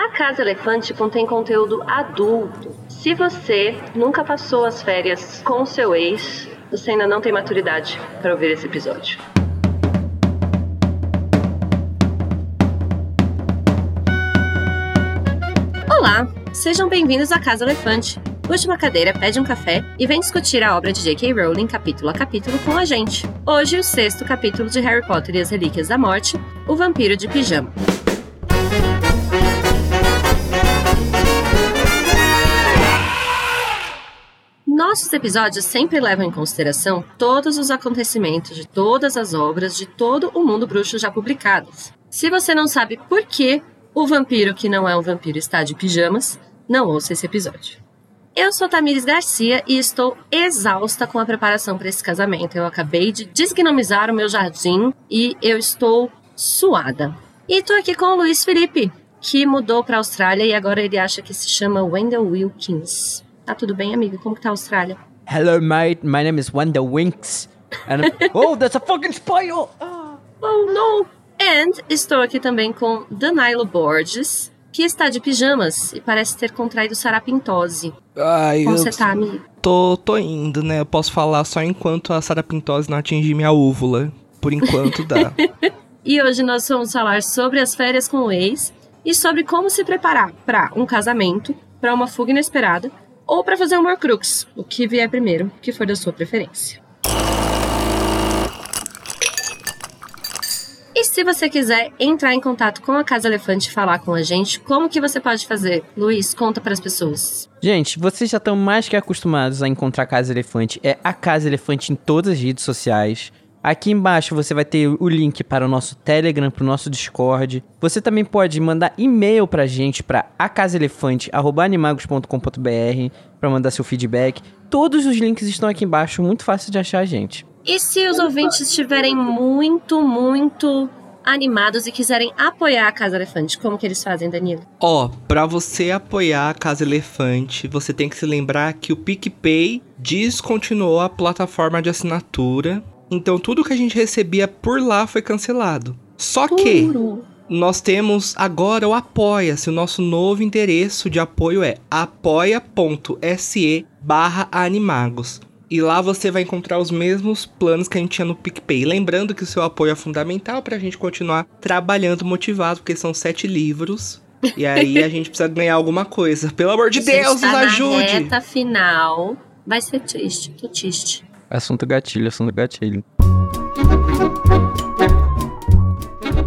A Casa Elefante contém conteúdo adulto. Se você nunca passou as férias com seu ex, você ainda não tem maturidade para ouvir esse episódio. Olá, sejam bem-vindos à Casa Elefante. Puxe uma cadeira, pede um café e vem discutir a obra de J.K. Rowling capítulo a capítulo com a gente. Hoje, o sexto capítulo de Harry Potter e as Relíquias da Morte, O Vampiro de Pijama. Nossos episódios sempre levam em consideração todos os acontecimentos de todas as obras de todo o mundo bruxo já publicados. Se você não sabe por que o vampiro que não é um vampiro está de pijamas, não ouça esse episódio. Eu sou Tamires Garcia e estou exausta com a preparação para esse casamento. Eu acabei de desgnomizar o meu jardim e eu estou suada. E estou aqui com o Luiz Felipe, que mudou para a Austrália e agora ele acha que se chama Wendell Wilkins. Tá tudo bem, amigo? Como que tá a Austrália? Hello, mate. My name is Wendell Winks. And oh, that's a fucking spider! Oh. oh, no! And estou aqui também com Danilo Borges, que está de pijamas e parece ter contraído sarapintose. Ai, Como você tá, amigo? Tô, tô indo, né? Eu posso falar só enquanto a sarapintose não atingir minha úvula. Por enquanto dá. e hoje nós vamos falar sobre as férias com o ex e sobre como se preparar para um casamento, para uma fuga inesperada ou para fazer um Horcrux, o que vier primeiro, que for da sua preferência. E se você quiser entrar em contato com a Casa Elefante e falar com a gente, como que você pode fazer? Luiz, conta para as pessoas. Gente, vocês já estão mais que acostumados a encontrar a Casa Elefante. É a Casa Elefante em todas as redes sociais. Aqui embaixo você vai ter o link para o nosso Telegram, para o nosso Discord. Você também pode mandar e-mail para a gente para acasaelefante@animagos.com.br para mandar seu feedback. Todos os links estão aqui embaixo, muito fácil de achar a gente. E se os ouvintes estiverem muito, muito animados e quiserem apoiar a Casa Elefante, como que eles fazem, Danilo? Ó, oh, para você apoiar a Casa Elefante, você tem que se lembrar que o PicPay descontinuou a plataforma de assinatura então tudo que a gente recebia por lá foi cancelado. Só que nós temos agora o Apoia-se. O nosso novo endereço de apoio é apoia.se barra animagos. E lá você vai encontrar os mesmos planos que a gente tinha no PicPay. Lembrando que o seu apoio é fundamental para a gente continuar trabalhando motivado, porque são sete livros. E aí a gente precisa ganhar alguma coisa. Pelo amor de Deus, tá nos ajude! Na reta final vai ser triste, tô triste. Assunto gatilho, assunto gatilho.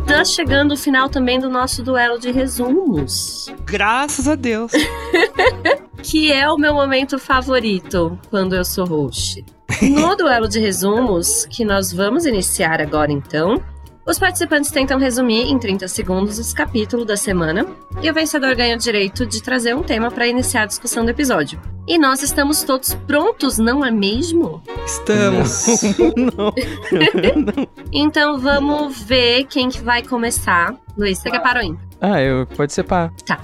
Tá chegando o final também do nosso duelo de resumos. Graças a Deus. que é o meu momento favorito quando eu sou host. No duelo de resumos, que nós vamos iniciar agora então, os participantes tentam resumir em 30 segundos esse capítulo da semana e o vencedor ganha o direito de trazer um tema para iniciar a discussão do episódio. E nós estamos todos prontos, não é mesmo? Estamos. não. não. então vamos ver quem que vai começar. Luiz, você quer ímpar? Ah, eu pode ser par. Tá.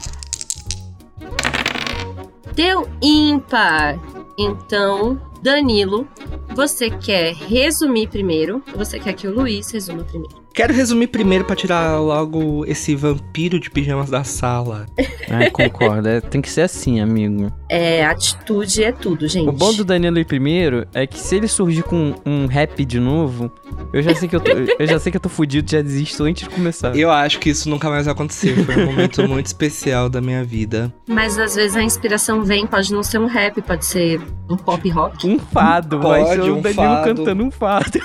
Deu ímpar. Então, Danilo, você quer resumir primeiro ou você quer que o Luiz resuma primeiro? Quero resumir primeiro para tirar logo esse vampiro de pijamas da sala. Ah, concordo. É, tem que ser assim, amigo. É, atitude é tudo, gente. O bom do Danilo ir primeiro é que se ele surgir com um rap de novo, eu já sei que eu, tô, eu já sei que eu tô fudido, já desisto antes de começar. Eu acho que isso nunca mais vai acontecer. Foi um momento muito especial da minha vida. Mas às vezes a inspiração vem, pode não ser um rap, pode ser um pop rock. Um fado, pode, vai ser um o Danilo fado. cantando um fado.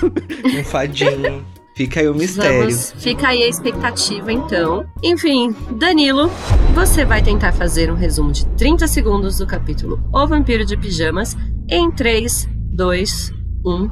Um fadinho. Fica aí o mistério. Vamos, fica aí a expectativa, então. Enfim, Danilo, você vai tentar fazer um resumo de 30 segundos do capítulo O Vampiro de Pijamas em 3, 2, 1,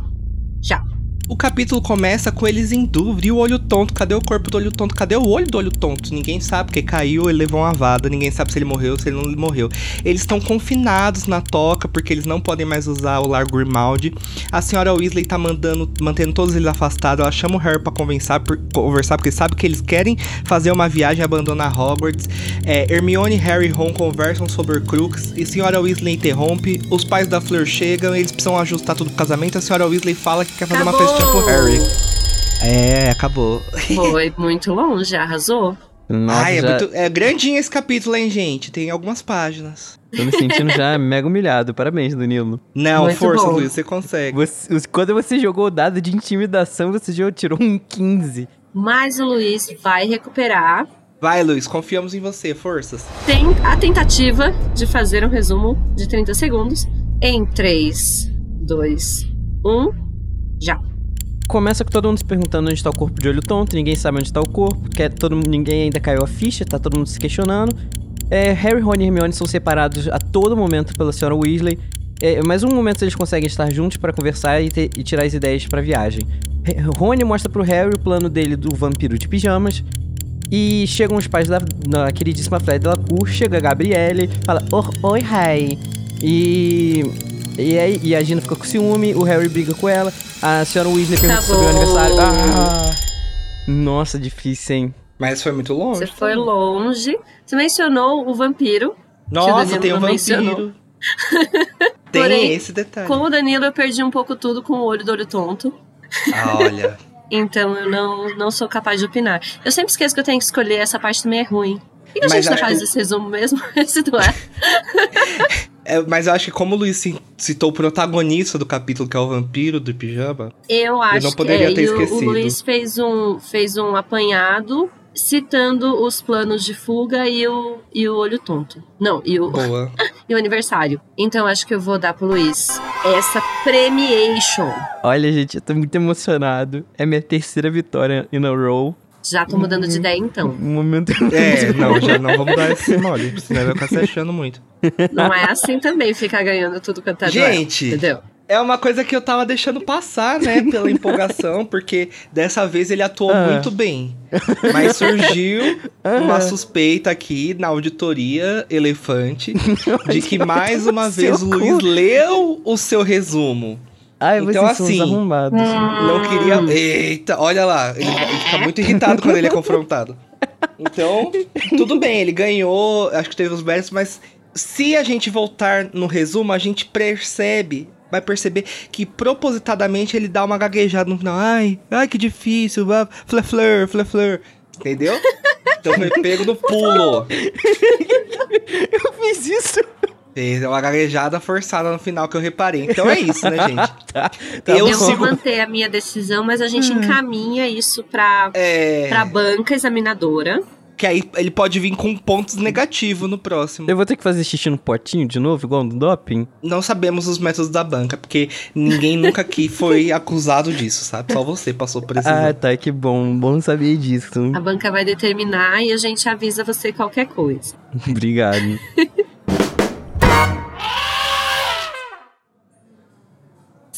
já. O capítulo começa com eles em dúvida. E o olho tonto? Cadê o corpo do olho tonto? Cadê o olho do olho tonto? Ninguém sabe, porque caiu, ele levou uma vada. Ninguém sabe se ele morreu, se ele não morreu. Eles estão confinados na toca, porque eles não podem mais usar o Largo Grimaldi. A senhora Weasley tá mandando, mantendo todos eles afastados. Ela chama o Harry pra conversar, por, conversar porque sabe que eles querem fazer uma viagem e abandonar Hogwarts. É, Hermione, Harry e Ron conversam sobre Crux. E a senhora Weasley interrompe. Os pais da Fleur chegam, eles precisam ajustar tudo pro casamento. A senhora Weasley fala que quer fazer Acabou. uma pro Harry. É, acabou. Foi muito longe, arrasou. Nossa, Ai, é, já muito, é grandinho esse capítulo, hein, gente? Tem algumas páginas. tô me sentindo já mega humilhado. Parabéns, Danilo. Não, Muito força, bom. Luiz, você consegue. Você- quando você jogou o dado de intimidação, você já tirou um 15. Mas o Luiz vai recuperar. Vai, Luiz, confiamos em você, forças. Tem a tentativa de fazer um resumo de 30 segundos. Em 3, 2, 1. Já. Começa com todo mundo se perguntando onde tá o corpo de olho tonto, ninguém sabe onde tá o corpo, que é todo, ninguém ainda caiu a ficha, tá todo mundo se questionando. É, Harry, Ron e Hermione são separados a todo momento pela senhora Weasley, é, mas um momento eles conseguem estar juntos para conversar e, ter- e tirar as ideias pra viagem. He- Rony mostra pro Harry o plano dele do vampiro de pijamas, e chegam os pais da, da queridíssima Fred Delacour, chega a Gabriele, fala, "Oh, oi, Rai. E, e, aí, e a Gina fica com ciúme, o Harry briga com ela, a senhora Weasley pergunta sobre o Acabou. aniversário. Ah, nossa, difícil, hein? Mas foi muito longe. Você foi longe. Você mencionou o vampiro. Nossa, Danilo tem um mencionou. vampiro. tem Porém, esse detalhe. Com o Danilo, eu perdi um pouco tudo com o olho do olho tonto. Ah, olha. Então eu não, não sou capaz de opinar. Eu sempre esqueço que eu tenho que escolher, essa parte também é ruim. Por que que a Mas gente não faz que- esse resumo mesmo? Esse não é. É, mas eu acho que como o Luiz ci- citou o protagonista do capítulo, que é o vampiro do pijama, Eu acho não poderia que ter é. E o- o, esquecido. Luiz fez um, fez um apanhado citando os planos de fuga e o, e o olho tonto. Não, e o, boa. e o aniversário. Então acho que eu vou dar pro Luiz essa premiation. Olha, gente, eu tô muito emocionado. É minha terceira vitória in a row. Já tô mudando de ideia então. Um momento. É, não, já não vamos dar esse mole, senão vai ficar se achando muito. Não é assim também ficar ganhando tudo quanto é duelo, Gente, Entendeu? É uma coisa que eu tava deixando passar, né, pela empolgação, porque dessa vez ele atuou Ah. muito bem. Mas surgiu Ah. uma suspeita aqui na auditoria Elefante de que mais uma vez o. Luiz leu o seu resumo. Ai, Então, assim, uns arrombados. Não queria. Eita, olha lá, ele, ele fica muito irritado quando ele é confrontado. Então, tudo bem, ele ganhou, acho que teve os méritos, mas se a gente voltar no resumo, a gente percebe, vai perceber que propositadamente ele dá uma gaguejada no final. Ai, ai, que difícil, fleur, fleur, fleur. Entendeu? Então foi pego no pulo. Eu fiz isso. Fez uma gaguejada forçada no final que eu reparei. Então é isso, né, gente? Tá, Eu Eu, bom. vou manter a minha decisão, mas a gente encaminha isso pra, É. pra banca examinadora. Que aí ele pode vir com pontos negativos no próximo. Eu vou ter que fazer xixi no potinho de novo, igual no doping? Não sabemos os métodos da banca, porque ninguém nunca aqui foi acusado disso, sabe? Só você passou por esse Ah, tá, que bom. Bom saber disso. A banca vai determinar e a gente avisa você qualquer coisa. Obrigado.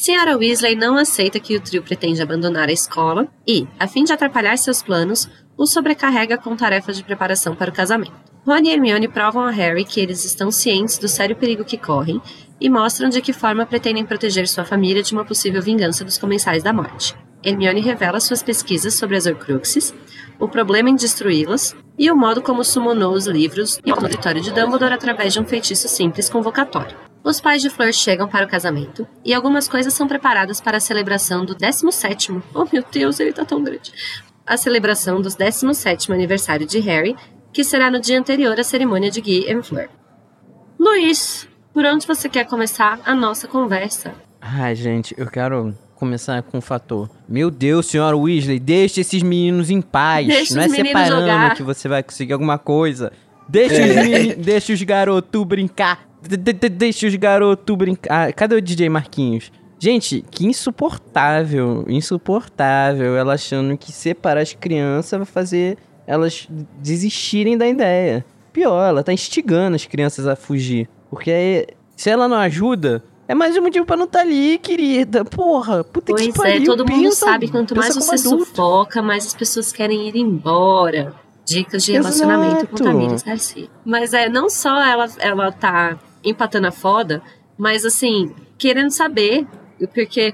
Senhora Weasley não aceita que o trio pretende abandonar a escola e, a fim de atrapalhar seus planos, o sobrecarrega com tarefas de preparação para o casamento. Ron e Hermione provam a Harry que eles estão cientes do sério perigo que correm e mostram de que forma pretendem proteger sua família de uma possível vingança dos comensais da morte. Hermione revela suas pesquisas sobre as Horcruxes, o problema em destruí-las e o modo como summonou os livros e o auditório de Dumbledore através de um feitiço simples convocatório. Os pais de Fleur chegam para o casamento e algumas coisas são preparadas para a celebração do 17º. Oh meu Deus, ele tá tão grande. A celebração do 17º aniversário de Harry, que será no dia anterior à cerimônia de Guy e Fleur. Luiz, por onde você quer começar a nossa conversa? Ai, gente, eu quero começar com o fator. Meu Deus, senhora Weasley, deixe esses meninos em paz. Deixa Não é os meninos separando jogar. que você vai conseguir alguma coisa. Deixa, os, meni- deixa os garotos brincar. De- de- de- Deixa os garotos brincar. Ah, Cadê o DJ Marquinhos? Gente, que insuportável, insuportável. Ela achando que separar as crianças vai fazer elas desistirem da ideia. Pior, ela tá instigando as crianças a fugir. Porque aí, se ela não ajuda, é mais um motivo pra não estar ali, querida. Porra, puta que Pois pariu. é, todo mundo pensa- sabe, quanto mais você adulto. sufoca, mais as pessoas querem ir embora. Dicas de relacionamento com Exato. Tamires Garcia. Mas é, não só ela, ela tá empatando a foda, mas assim, querendo saber, porque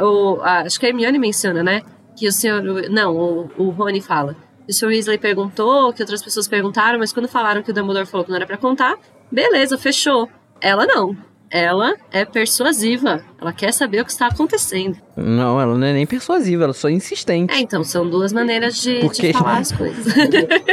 o, acho que a Hermione menciona, né? Que o senhor. Não, o, o Rony fala. O senhor Weasley perguntou, que outras pessoas perguntaram, mas quando falaram que o Dumbledore falou que não era pra contar, beleza, fechou. Ela não. Ela é persuasiva. Ela quer saber o que está acontecendo. Não, ela não é nem persuasiva, ela só é insistente. É, então, são duas maneiras de, de Porque- falar as coisas.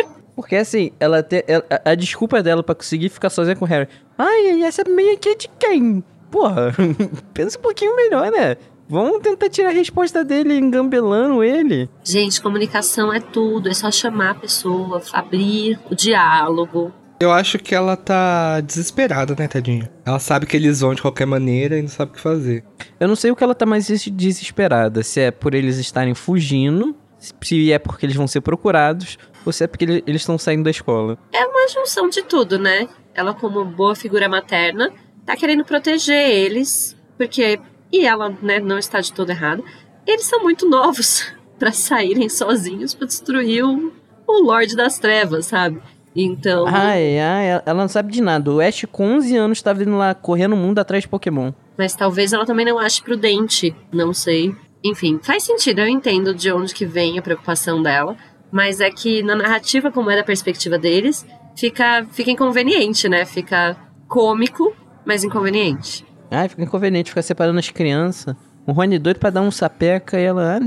Porque assim, ela tem. ela- a, a desculpa dela pra conseguir ficar sozinha com o Harry. Ai, essa meia aqui é de quem? Porra, pensa um pouquinho melhor, né? Vamos tentar tirar a resposta dele engambelando ele. Gente, comunicação é tudo. É só chamar a pessoa, abrir o diálogo. Eu acho que ela tá desesperada, né, tadinha? Ela sabe que eles vão de qualquer maneira e não sabe o que fazer. Eu não sei o que ela tá mais des- desesperada. Se é por eles estarem fugindo, se é porque eles vão ser procurados, ou se é porque ele- eles estão saindo da escola. É uma junção de tudo, né? Ela, como boa figura materna, tá querendo proteger eles, porque. E ela, né, não está de todo errada. Eles são muito novos pra saírem sozinhos pra destruir o, o Lorde das Trevas, sabe? Então. Ai, ai, ela não sabe de nada. O Ash com 11 anos tava indo lá correndo o mundo atrás de Pokémon. Mas talvez ela também não ache prudente, não sei. Enfim, faz sentido, eu entendo de onde que vem a preocupação dela, mas é que na narrativa, como é da perspectiva deles, fica, fica inconveniente, né? Fica cômico, mas inconveniente. Ai, fica inconveniente ficar separando as crianças. O Rony doido pra dar um sapeca e ela. ah,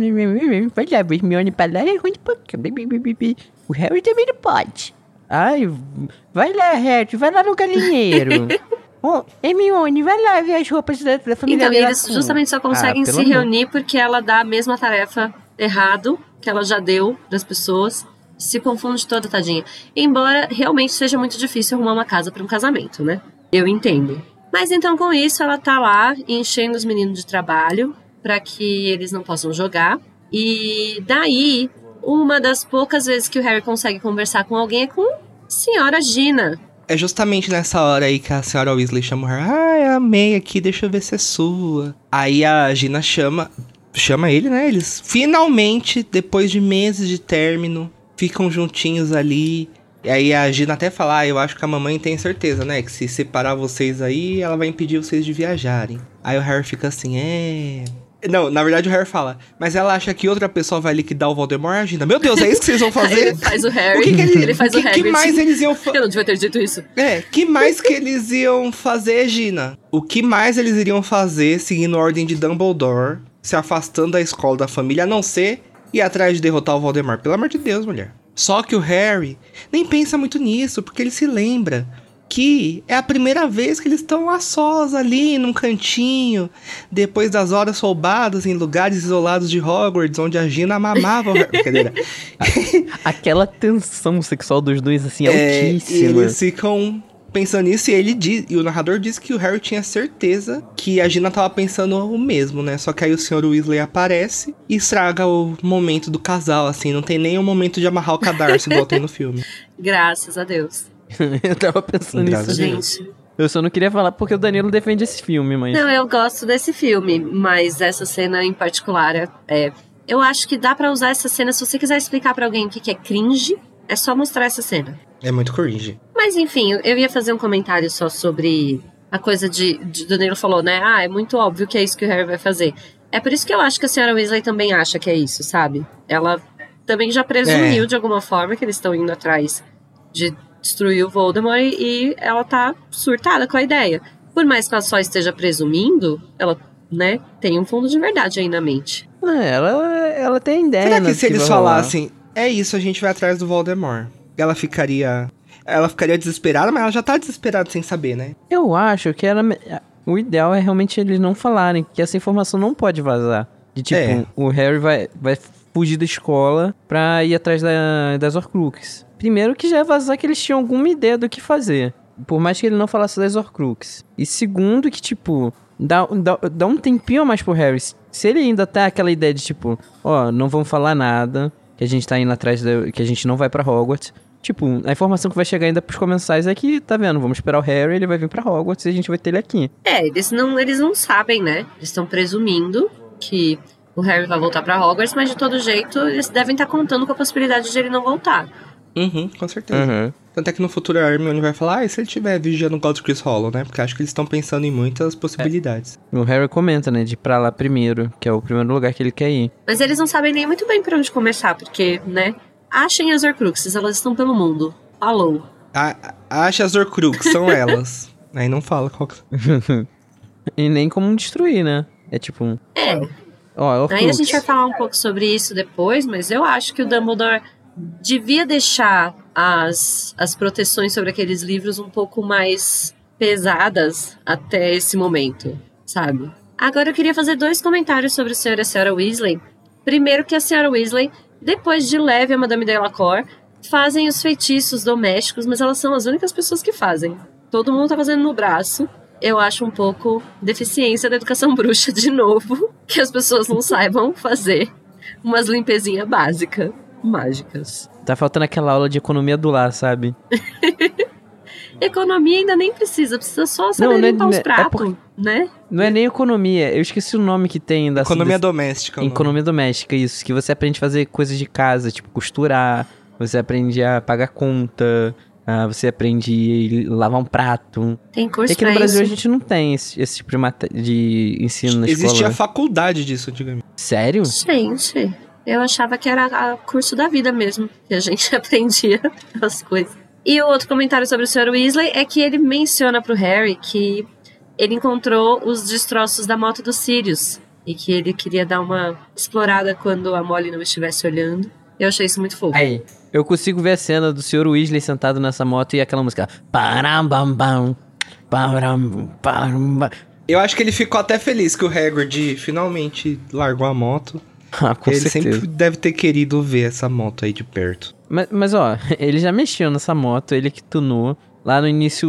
Vai lá, o Hermione pra lá e bi, bi, bi, bi. O Harry também não pode. Ai, vai lá, Harry, vai lá no galinheiro. Ô, Hermione, vai lá ver as roupas da, da família Então, eles justamente só conseguem Ah, se amor. reunir porque ela dá a mesma tarefa errado que ela já deu das pessoas. Se confunde toda, tadinha. Embora realmente seja muito difícil arrumar uma casa para um casamento, né? Eu entendo. Mas então, com isso, ela tá lá enchendo os meninos de trabalho para que eles não possam jogar. E daí, uma das poucas vezes que o Harry consegue conversar com alguém é com a senhora Gina. É justamente nessa hora aí que a senhora Weasley chama o Harry. Ah, amei aqui, deixa eu ver se é sua. Aí a Gina chama. Chama ele, né? Eles finalmente, depois de meses de término, ficam juntinhos ali. E aí a Gina até fala, ah, eu acho que a mamãe tem certeza, né? Que se separar vocês aí, ela vai impedir vocês de viajarem. Aí o Harry fica assim, é. Não, na verdade o Harry fala, mas ela acha que outra pessoa vai liquidar o Voldemort, a Gina. Meu Deus, é isso que vocês vão fazer? ele faz o Harry, O que, que ele, ele faz o o que, mais eles iam fazer? Eu não devia ter dito isso. É, que mais que eles iam fazer, Gina? O que mais eles iriam fazer seguindo a ordem de Dumbledore, se afastando da escola da família, a não ser ir atrás de derrotar o Voldemort? Pelo amor de Deus, mulher. Só que o Harry nem pensa muito nisso, porque ele se lembra que é a primeira vez que eles estão a sós ali, num cantinho, depois das horas roubadas em lugares isolados de Hogwarts, onde a Gina mamava o Harry. Aquela tensão sexual dos dois, assim, É, altíssima. eles ficam pensando nisso e ele diz, e o narrador diz que o Harry tinha certeza que a Gina tava pensando o mesmo, né? Só que aí o Sr. Weasley aparece e estraga o momento do casal, assim, não tem nem o momento de amarrar o cadarço igual tem no filme. Graças a Deus. eu tava pensando Graças nisso. Gente. Eu só não queria falar porque o Danilo defende esse filme, mas. Não, eu gosto desse filme, mas essa cena em particular é. é- eu acho que dá pra usar essa cena se você quiser explicar pra alguém o que que é cringe, é só mostrar essa cena. É muito cringe. Mas enfim, eu- ia fazer um comentário só sobre a coisa de, de. O Danilo falou, né? Ah, é muito óbvio que é isso que o Harry vai fazer. É por isso que eu acho que a senhora Weasley também acha que é isso, sabe? Ela também já presumiu É. de alguma forma que eles estão indo atrás de destruir o Voldemort e, ela tá surtada com a ideia. Por mais que ela só esteja presumindo, ela, né, tem um fundo de verdade aí na mente. É, ela, ela tem ideia. Será que do se eles falassem, é isso, a gente vai atrás do Voldemort? Ela ficaria. Ela ficaria desesperada, mas ela já tá desesperada sem saber, né? Eu acho que era. O ideal é realmente eles não falarem, que essa informação não pode vazar. De tipo, É. o Harry vai, vai fugir da escola pra ir atrás da, das Horcruxes. Primeiro que já é vazar que eles tinham alguma ideia do que fazer. Por mais que ele não falasse das Horcruxes. E segundo que, tipo, dá, dá, dá um tempinho a mais pro Harry. Se ele ainda tá aquela ideia de, tipo, ó, não vamos falar nada, que a gente tá indo atrás, da, que a gente não vai pra Hogwarts. Tipo, a informação que vai chegar ainda pros comensais é que, tá vendo, vamos esperar o Harry, ele vai vir pra Hogwarts e a gente vai ter ele aqui. É, eles não, eles não sabem, né? Eles estão presumindo que o Harry vai voltar pra Hogwarts, mas de todo jeito eles devem estar contando com a possibilidade de ele não voltar. Uhum, com certeza. Tanto é que no futuro a Hermione vai falar, ah, e se ele estiver vigiando o Godric's Hollow, né? Porque acho que eles estão pensando em muitas possibilidades. O Harry comenta, né, de ir pra lá primeiro, que é o primeiro lugar que ele quer ir. Mas eles não sabem nem muito bem por onde começar, porque, né? Achem as Horcruxes, elas estão pelo mundo. Falou. A, acha as Horcrux, são elas. Aí não fala qual que... E nem como destruir, né? É tipo, É, ó, é aí a gente vai falar um pouco sobre isso depois, mas eu acho que o Dumbledore devia deixar as, as proteções sobre aqueles livros um pouco mais pesadas até esse momento, sabe? Agora eu queria fazer dois comentários sobre o Sr. e a Senhora Weasley. Primeiro que a Senhora Weasley, depois de leve a Madame Delacour, fazem os feitiços domésticos, mas elas são as únicas pessoas que fazem. Todo mundo tá fazendo no braço. Eu acho um pouco deficiência da educação bruxa de novo, que as pessoas não saibam fazer umas limpezinhas básicas, mágicas. Tá faltando aquela aula de economia do lar, sabe? Economia ainda nem precisa, precisa só saber Não, não é- limpar os é pratos, por- né? Não é nem economia, eu esqueci o nome que tem da Economia desse- doméstica. é. Economia doméstica, isso. Que você aprende a fazer coisas de casa, tipo costurar, você aprende a pagar conta, ah, você aprende a lavar um prato. Tem curso E aqui no Brasil isso. a gente não tem esse, esse tipo de, mate- de ensino na Existia escola. faculdade disso antigamente. Sério? Gente, eu achava que era a curso da vida mesmo, que a gente aprendia as coisas. E o outro comentário sobre o Sr. Weasley é que ele menciona pro Harry que ele encontrou os destroços da moto do Sirius e que ele queria dar uma explorada quando a Molly não estivesse olhando. Eu achei isso muito fofo. Aí, eu consigo ver a cena do Sr. Weasley sentado nessa moto e aquela música. Parambambam, param, param, Eu acho que ele ficou até feliz que o Hagrid finalmente largou a moto. Ah, com ele certeza. sempre deve ter querido ver essa moto aí de perto. Mas, mas ó, ele já mexeu nessa moto, ele que tunou. Lá no início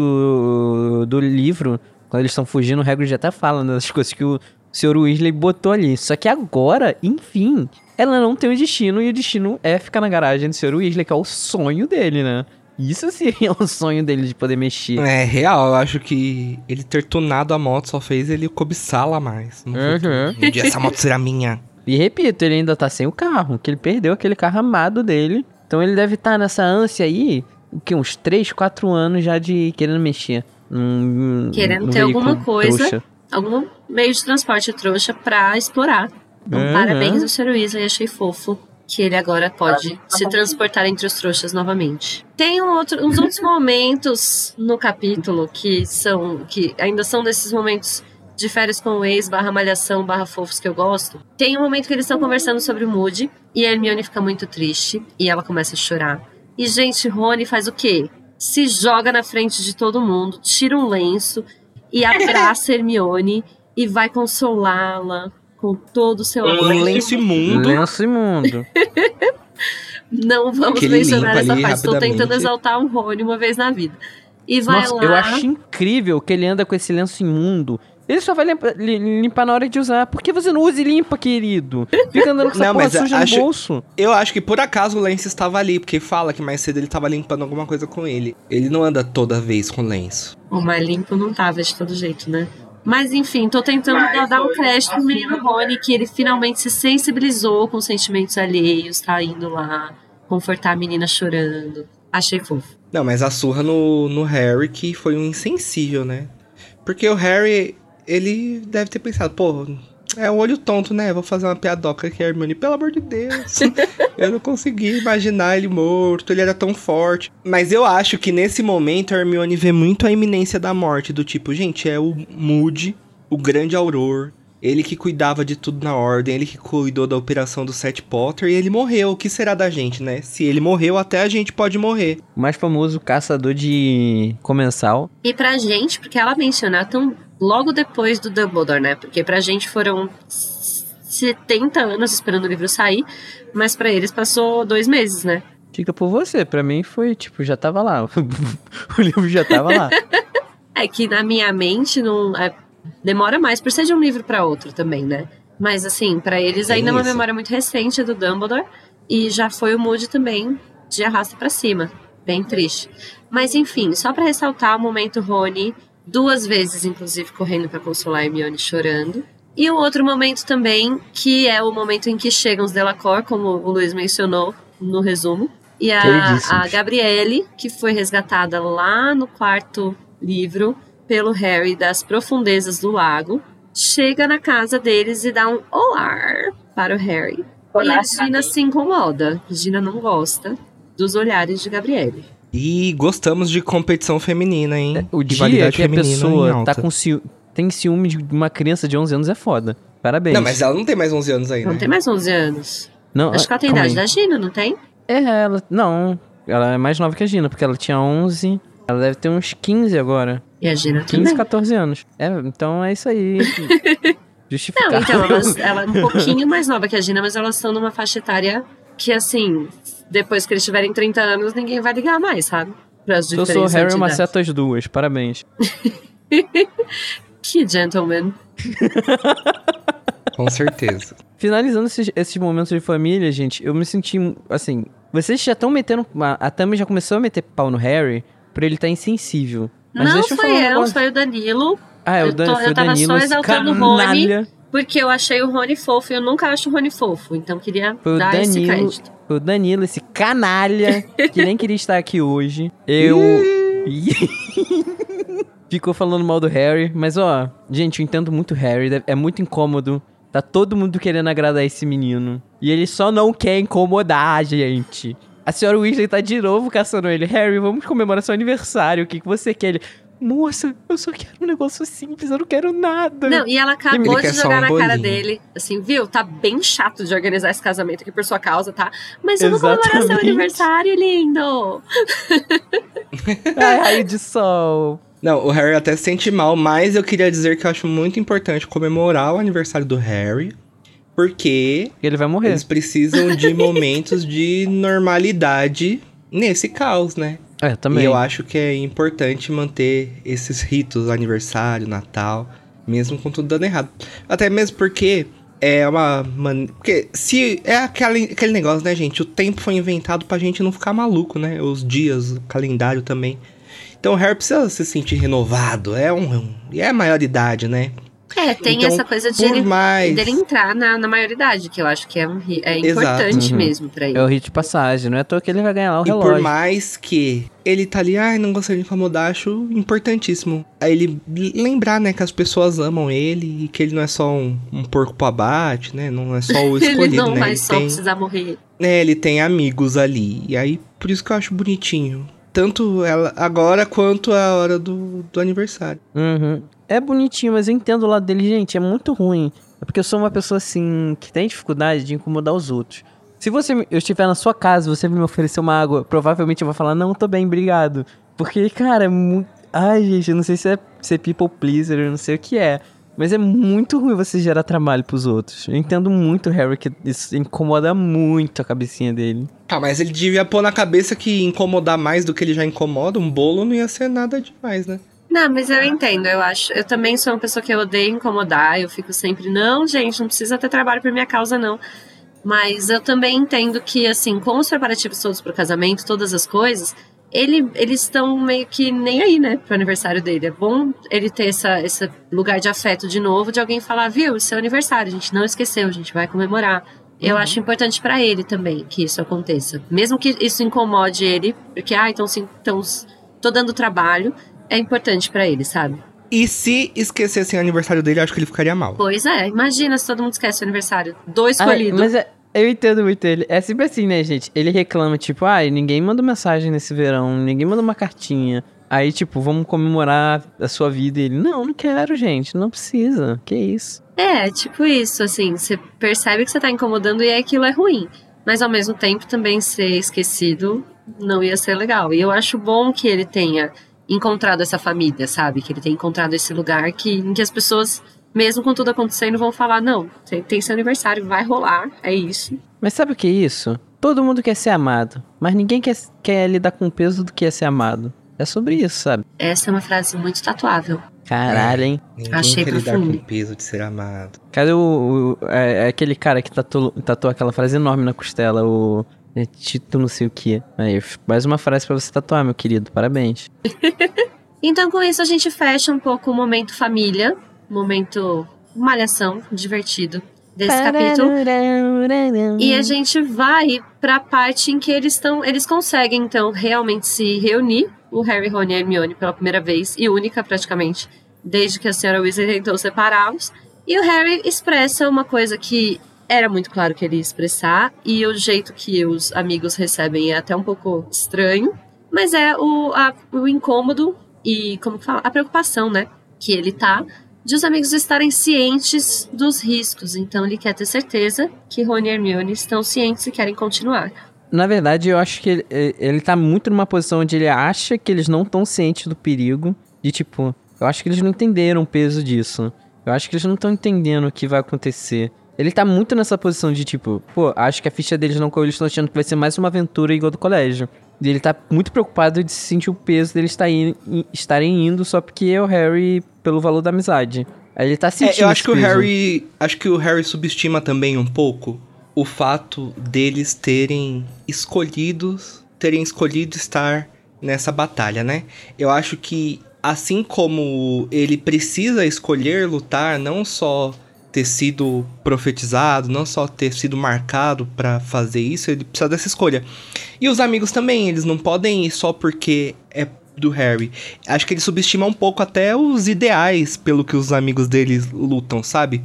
do livro, quando eles estão fugindo, o Hagrid já até fala das coisas que o Sr. Weasley botou ali. Só que agora, enfim, ela não tem um destino e o destino é ficar na garagem do Sr. Weasley, que é o sonho dele, né? Isso sim é o sonho dele de poder mexer. É real, eu acho que ele ter tunado a moto só fez ele cobiçá-la mais. Uhum. Um dia essa moto será minha. E repito, ele ainda tá sem o carro, que ele perdeu aquele carro amado dele. Então ele deve estar nessa ânsia aí, o que, uns 3, 4 anos já de querendo mexer. num- Querendo num ter alguma coisa. trouxa. Algum meio de transporte trouxa pra explorar. Então, Uhum. parabéns ao Sr. Weasley, achei fofo que ele agora pode se transportar entre os trouxas novamente. Tem um outro- uns outros momentos no capítulo que são que ainda são desses momentos de férias com o ex, barra malhação, barra fofos que eu gosto. Tem um momento que eles estão conversando sobre o Moody e a Hermione fica muito triste e ela começa a chorar. E, gente, Rony faz o quê? Se joga na frente de todo mundo, tira um lenço e abraça a Hermione e vai consolá-la com todo o seu amor. Um lenço imundo. Lenço imundo. Não vamos Que ele mencionar essa parte. Estou tentando exaltar um Rony uma vez na vida. E vai Nossa, lá. eu acho incrível que ele anda com esse lenço imundo. Ele só vai limpa- li- limpar na hora de usar. Por que você não usa e limpa, querido? Fica andando com essa Não, porra mas suja acho- no bolso. Eu acho que por acaso o lenço estava ali, porque fala que mais cedo ele estava limpando alguma coisa com ele. Ele não anda toda vez com lenço. O mais limpo não tava de todo jeito, né? Mas enfim, tô tentando dar- dar um crédito pro menino Rony, que ele finalmente se sensibilizou com sentimentos alheios, tá indo lá confortar a menina chorando. Achei fofo. Não, mas a surra no, no Harry que foi um insensível, né? Porque o Harry, ele deve ter pensado, pô, é o olho tonto, né? Vou fazer uma piadoca aqui, a Hermione, pelo amor de Deus. eu não consegui imaginar ele morto, ele era tão forte. Mas eu acho que nesse momento a Hermione vê muito a iminência da morte, do tipo, gente, é o Moody, o grande auror. Ele que cuidava de tudo na ordem, ele que cuidou da operação do Seth Potter e ele morreu. O que será da gente, né? Se ele morreu, até a gente pode morrer. O mais famoso caçador de comensal. E pra gente, porque ela mencionou tão logo depois do Dumbledore, né? Porque pra gente foram 70 anos esperando o livro sair, mas pra eles passou dois meses, né? Fica por você. Pra mim foi, tipo, já tava lá. o livro já tava lá. É que na minha mente não é- demora mais por ser de um livro pra outro também, né? Mas assim, pra eles Tem ainda é uma memória muito recente do Dumbledore e já foi o Moody também de arrasta pra cima, bem triste. Mas enfim, só pra ressaltar o momento Rony duas vezes inclusive correndo pra consolar a Hermione chorando. E um outro momento também, que é o momento em que chegam os Delacour, como o Luiz mencionou no resumo. E a, a Gabriele, que foi resgatada lá no quarto livro pelo Harry das profundezas do lago, chega na casa deles e dá um olá para o Harry. E a Gina se incomoda. Gina não gosta dos olhares de Gabriele. E gostamos de competição feminina, hein? O dia Rivalidade que a feminina em pessoa alta. tá com ciú tem ciúme de uma criança de 11 anos é foda. Parabéns. Não, mas ela não tem mais 11 anos aí, Não né? tem mais 11 anos. Não, Acho que ela tem calma idade aí. da Gina, não tem? É, ela. Não. Ela é mais nova que a Gina, porque ela tinha 11. Ela deve ter uns 15 agora. E a Gina 15, também. 14 anos. É, então é isso aí. Justificado. Não, então, elas, ela é um pouquinho mais nova que a Gina, mas elas estão numa faixa etária que, assim, depois que eles tiverem 30 anos, ninguém vai ligar mais, sabe? Pras Eu sou o diferenças Harry, de eu idade. maceto as duas. Parabéns. Que gentleman. Com certeza. Finalizando esses, esses momentos de família, gente, eu me senti, assim... Vocês já estão metendo... A, a Tami já começou a meter pau no Harry por ele estar insensível. Mas não deixa eu foi falar eu, foi o Danilo. Ah, é o eu Dan, tô- foi eu tava Danilo, só esse exaltando o Rony. Porque eu achei o Rony fofo e eu nunca acho o Rony fofo. Então queria Foi o dar esse Danilo, crédito. O Danilo, esse canalha, que nem queria estar aqui hoje. Eu. Ficou falando mal do Harry, mas ó, gente, eu entendo muito o Harry, é muito incômodo. Tá todo mundo querendo agradar esse menino. E ele só não quer incomodar a gente. A senhora Weasley tá de novo caçando ele. Harry, vamos comemorar seu aniversário. O que, que você quer? Ele, moça, eu só quero um negócio simples, eu não quero nada. Não, e ela acabou Ele de jogar um na cara bolinho. dele. Assim, viu? Tá bem chato de organizar esse casamento aqui por sua causa, tá? Mas eu vou comemorar seu Exatamente. aniversário, lindo! Ai, raio de sol. Não, o Harry até se sente mal, mas eu queria dizer que eu acho muito importante comemorar o aniversário do Harry, porque Ele vai morrer. eles precisam de momentos de normalidade nesse caos, né? É, também. E eu acho que é importante manter esses ritos, aniversário, Natal, mesmo com tudo dando errado. Até mesmo porque é uma. Man... Porque se. É aquele, aquele negócio, né, gente? O tempo foi inventado pra gente não ficar maluco, né? Os dias, o calendário também. Então o Harry precisa se sentir renovado. É um. E é a maioridade, né? É, tem Então, essa coisa de ele, mais. dele entrar na, na maioridade, que eu acho que é, um, é importante Uhum. mesmo pra ele. É o hit de passagem, não é à toa que ele vai ganhar lá o E relógio. por mais que ele tá ali, ai, não gostaria de incomodar, acho importantíssimo. Aí ele lembrar, né, que as pessoas amam ele e que ele não é só um, um porco pro abate, né? Não é só o escolhido, ele não né? vai Ele só tem, precisar morrer. né, ele tem amigos ali. E aí, por isso que eu acho bonitinho. Tanto ela agora quanto a hora do, do aniversário. Uhum. É bonitinho, mas eu entendo o lado dele, gente, é muito ruim. É porque eu sou uma pessoa assim que tem dificuldade de incomodar os outros. Se você eu estiver na sua casa você me oferecer uma água, provavelmente eu vou falar, não, tô bem, obrigado. Porque, cara, é muito. Ai, gente, eu não sei se é ser people pleaser, eu não sei o que é. Mas é muito ruim você gerar trabalho pros outros. Eu entendo muito o Harry que isso incomoda muito a cabecinha dele. Tá, mas ele devia pôr na cabeça que incomodar mais do que ele já incomoda, um bolo não ia ser nada demais, né? Não, mas eu entendo, eu acho. Eu também sou uma pessoa que eu odeio incomodar, eu fico sempre, não, gente, não precisa ter trabalho por minha causa, não. Mas eu também entendo que, assim, com os preparativos todos pro casamento, todas as coisas, ele, eles estão meio que nem aí, né, pro aniversário dele. É bom ele ter essa, esse lugar de afeto de novo, de alguém falar, viu, seu aniversário, a gente não esqueceu, a gente vai comemorar. Eu acho importante pra ele também que isso aconteça. Mesmo que isso incomode ele, porque, ah, então, sim, então tô dando trabalho, é importante pra ele, sabe? E se esquecessem o aniversário dele, acho que ele ficaria mal. Pois é, imagina se todo mundo esquece o aniversário. Do Ah, escolhido. mas é- eu entendo muito ele. É sempre assim, né, gente? Ele reclama, tipo, ai, ninguém manda mensagem nesse verão, ninguém manda uma cartinha. Aí, tipo, vamos comemorar a sua vida. E ele, não, não quero, gente, não precisa. Que isso? É, tipo isso, assim, você percebe que você tá incomodando e aquilo é ruim. Mas ao mesmo tempo também ser esquecido não ia ser legal. E eu acho bom que ele tenha encontrado essa família, sabe? Que ele tenha encontrado esse lugar que, em que as pessoas, mesmo com tudo acontecendo, vão falar: não, tem, tem seu aniversário, vai rolar, é isso. Mas sabe o que é isso? Todo mundo quer ser amado, mas ninguém quer, quer lidar com o peso do que é ser amado. É sobre isso, sabe? Essa é uma frase muito tatuável. Caralho, hein? Ninguém Achei quer lidar com o peso de ser amado. Cadê o. o- é, é aquele cara que tatuou, tatuou aquela frase enorme na costela, o. É, não sei o que. Aí, mais uma frase pra você tatuar, meu querido. Parabéns. Então, com isso, a gente fecha um pouco o momento família, momento malhação, divertido desse capítulo. E a gente vai pra parte em que eles estão, eles conseguem então realmente se reunir, o Harry, Ron e a Hermione pela primeira vez e única praticamente, desde que a senhora Weasley tentou separá-los. E o Harry expressa uma coisa que era muito claro que ele ia expressar e o jeito que os amigos recebem é até um pouco estranho, mas é o, a- o incômodo e como fala, a preocupação, né, que ele tá de os amigos estarem cientes dos riscos. Então ele quer ter certeza que Rony e Hermione estão cientes e querem continuar. Na verdade, eu acho que ele, ele tá muito numa posição onde ele acha que eles não estão cientes do perigo. De tipo, eu acho que eles não entenderam o peso disso. Eu acho que eles não estão entendendo o que vai acontecer. Ele tá muito nessa posição de tipo, pô, acho que a ficha deles não caiu, eles estão achando que vai ser mais uma aventura igual do colégio. E ele tá muito preocupado de sentir o peso deles estarem indo só porque é o Harry pelo valor da amizade. Aí ele tá sentindo. É, eu acho que o Harry. Acho que o Harry subestima também um pouco o fato deles terem escolhidos. terem escolhido estar nessa batalha, né? Eu acho que assim como ele precisa escolher lutar, não só ter sido profetizado, não só ter sido marcado para fazer isso, ele precisa dessa escolha. E os amigos também, eles não podem ir só porque é do Harry. Acho que ele subestima um pouco até os ideais pelo que os amigos deles lutam, sabe?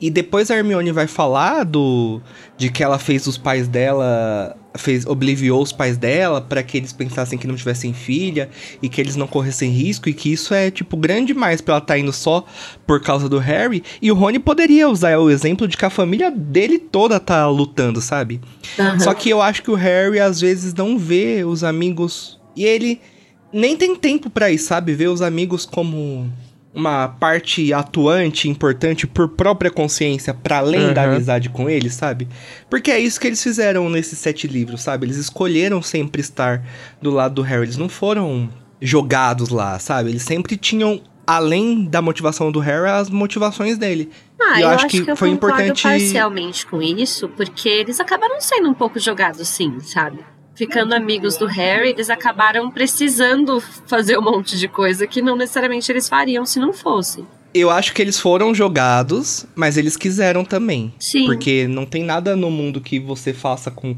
E depois a Hermione vai falar do de que ela fez os pais dela fez obliviou os pais dela para que eles pensassem que não tivessem filha e que eles não corressem risco e que isso é tipo grande demais para ela estar tá indo só por causa do Harry e o Rony poderia usar o exemplo de que a família dele toda tá lutando, sabe? Uhum. Só que eu acho que o Harry às vezes não vê os amigos e ele nem tem tempo para isso, sabe? Ver os amigos como uma parte atuante, importante por própria consciência, para além uhum. da amizade com eles, sabe? Porque é isso que eles fizeram nesses sete livros, sabe? Eles escolheram sempre estar do lado do Harry, eles não foram jogados lá, sabe? Eles sempre tinham além da motivação do Harry, as motivações dele. Ah, eu, eu acho, que, que eu foi importante parcialmente com isso, porque eles acabaram sendo um pouco jogados sim, sabe? Ficando amigos do Harry, eles acabaram precisando fazer um monte de coisa que não necessariamente eles fariam se não fosse. Eu acho que eles foram jogados, mas eles quiseram também. Sim. Porque não tem nada no mundo que você faça com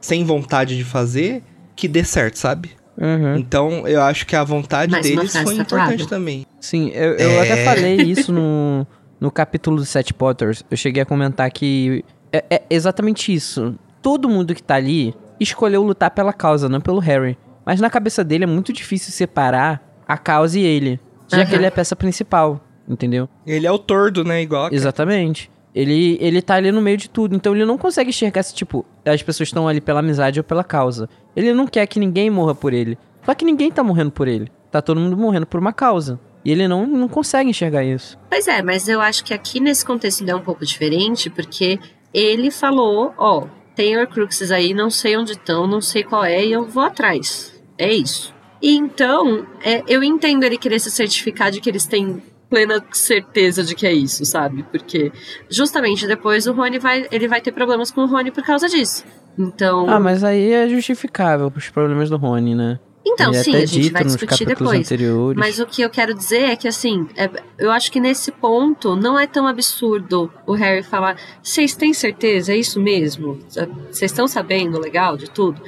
sem vontade de fazer que dê certo, sabe? Uhum. Então, eu acho que a vontade mas deles foi importante também. Sim, eu, eu é... até falei isso no, no capítulo dos Sete Potters. Eu cheguei a comentar que é, é exatamente isso. Todo mundo que tá ali escolheu lutar pela causa, não pelo Harry. Mas na cabeça dele é muito difícil separar a causa e ele. Já uhum. que ele é a peça principal, entendeu? Ele é o tordo, né? Igual. Exatamente. Ele, ele tá ali no meio de tudo, então ele não consegue enxergar se, tipo, as pessoas estão ali pela amizade ou pela causa. Ele não quer que ninguém morra por ele. Só que ninguém tá morrendo por ele. Tá todo mundo morrendo por uma causa. E ele não, não consegue enxergar isso. Pois é, mas eu acho que aqui nesse contexto ele é um pouco diferente, porque ele falou, ó, tem Horcruxes aí, não sei onde estão, não sei qual é, e eu vou atrás. É isso. E então, é, eu entendo ele querer se certificar de que eles têm plena certeza de que é isso, sabe? Porque justamente depois o Rony vai, ele vai ter problemas com o Rony por causa disso. Então. Ah, mas aí é justificável os problemas do Rony, né? Então, Ele sim, a gente vai discutir depois. Anteriores. Mas o que eu quero dizer é que, assim, é, eu acho que nesse ponto não é tão absurdo o Harry falar: vocês têm certeza? É isso mesmo? Vocês estão sabendo legal de tudo?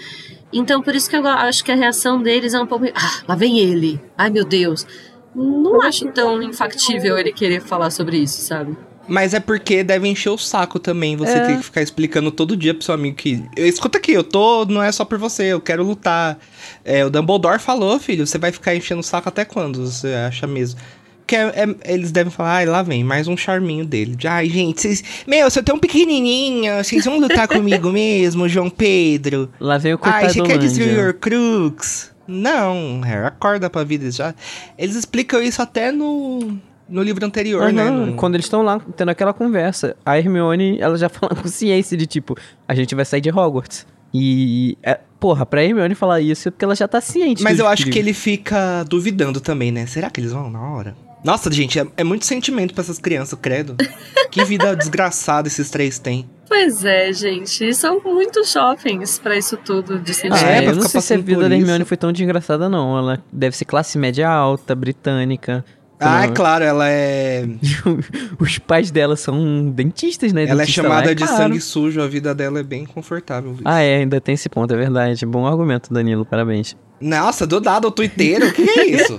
Então, por isso que eu acho que a reação deles é um pouco. Ah, lá vem ele! Ai, meu Deus! Não acho tão infactível ele querer falar sobre isso, sabe? Mas é porque deve encher o saco também você é. ter que ficar explicando todo dia pro seu amigo que. Escuta aqui, eu tô. Não é só por você, eu quero lutar. É, o Dumbledore falou, filho, você vai ficar enchendo o saco até quando? Você acha mesmo? Que é, é, eles devem falar, ai, lá vem, mais um charminho dele. De, ai, gente, vocês. Meu, você é tão pequenininho, vocês vão lutar comigo mesmo, João Pedro? Lá vem o Ai, você quer destruir o Crux? Não, Harry, acorda pra vida já. Eles explicam isso até no no livro anterior, uhum, né? No... Quando eles estão lá tendo aquela conversa, a Hermione, ela já fala com ciência de tipo, a gente vai sair de Hogwarts. E, é, porra, pra Hermione falar isso é porque ela já tá ciente. Mas eu acho que ele fica duvidando também, né? Será que eles vão na hora? Nossa, gente, é, é muito sentimento para essas crianças, credo. que vida desgraçada esses três têm. Pois é, gente. São muitos shoppings para isso tudo de sentimento. Ah, é, eu não sei se a vida da Hermione foi tão desgraçada, não. Ela deve ser classe média alta, britânica. Ah, é claro, ela é. Os pais dela são dentistas, né? Ela é Dentista é chamada é de claro. sangue sujo, a vida dela é bem confortável. Ah, é, ainda tem esse ponto, é verdade. Bom argumento, Danilo, parabéns. Nossa, do dado o twitteiro, o que é isso?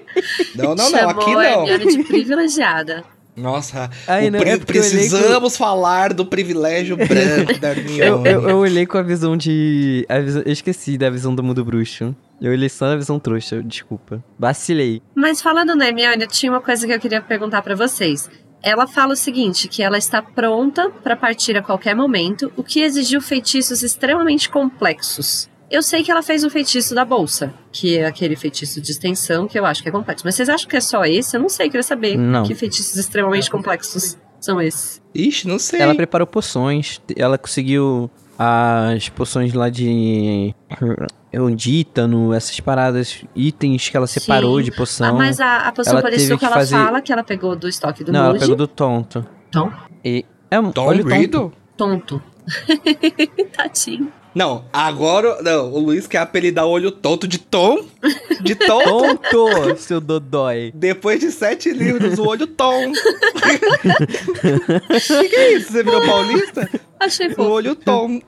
não, não, não, aqui não. A de privilegiada. Nossa, Ai, não, é precisamos com... falar do privilégio branco da Hermione. Eu, eu, eu, olhei com a visão de... A visão, eu esqueci da visão do mundo bruxo. Eu só na visão trouxa, desculpa. Vacilei. Mas falando na Hermione, tinha uma coisa que eu queria perguntar para vocês. ela fala o seguinte, que ela está pronta para partir a qualquer momento, o que exigiu feitiços extremamente complexos. Eu sei que ela fez o feitiço da bolsa, que é aquele feitiço de extensão que eu acho que é complexo. Mas vocês acham que é só esse? Eu não sei, queria saber Não. que feitiços extremamente complexos são esses. Ixi, não sei. Ela preparou poções, ela conseguiu as poções lá de Eundítano, essas paradas, itens que ela separou Sim. de poção. Ah, mas a, a poção ela pareceu que ela fazer- fala que ela pegou do estoque do Não, ela Moody. pegou do tonto. Tom? E é um Tom olho tonto. Tonto. Tadinho. Não, agora. Não, o Luiz quer apelidar o olho tonto de Tom. De Tom. Tonto, seu dodói. Depois de sete livros, o olho Tom. que, que é isso? Você virou paulista? Achei O fofo. olho Tom.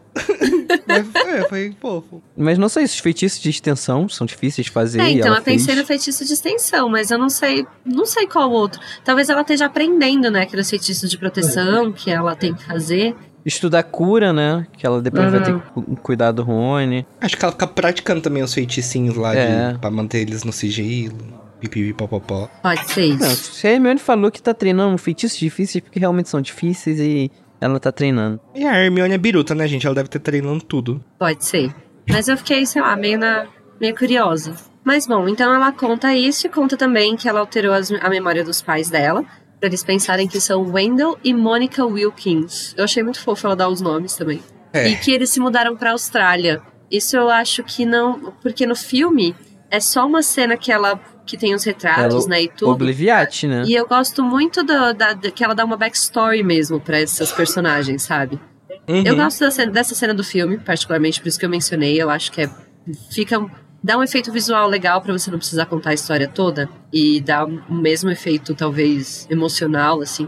Mas, é, foi fofo. Mas não sei, esses feitiços de extensão são difíceis de fazer. É, e então ela eu pensei fez. no feitiço de extensão, mas eu não sei, não sei qual outro. Talvez ela esteja aprendendo, né, aqueles feitiços de proteção que ela tem que fazer. Estudar cura, né? Que ela depois vai ter Uhum. que cu- cuidar do Rony. Acho que ela fica praticando também os feiticinhos lá É. de, pra manter eles no sigilo. Pipipi, popopó. Pode ser Não, isso. se a Hermione falou que tá treinando feitiços difíceis porque realmente são difíceis e ela tá treinando. E a Hermione é biruta, né, gente? Ela deve ter treinando tudo. Pode ser. Mas eu fiquei, sei lá, meio, na, meio curiosa. Mas bom, então ela conta isso e conta também que ela alterou as- a memória dos pais dela. Pra eles pensarem que são Wendell e Monica Wilkins. Eu achei muito fofo ela dar os nomes também. É. E que eles se mudaram pra Austrália. Isso eu acho que não. Porque no filme é só uma cena que ela. que tem os retratos, Ela- né? E tudo. Obliviate, né? E eu gosto muito do- da, que ela dá uma backstory mesmo pra essas personagens, sabe? Eu Uhum. gosto da cena- dessa cena do filme, particularmente, por isso que eu mencionei. Eu acho que é, fica. Dá um efeito visual legal pra você não precisar contar a história toda. E dá o mesmo efeito, talvez, emocional, assim.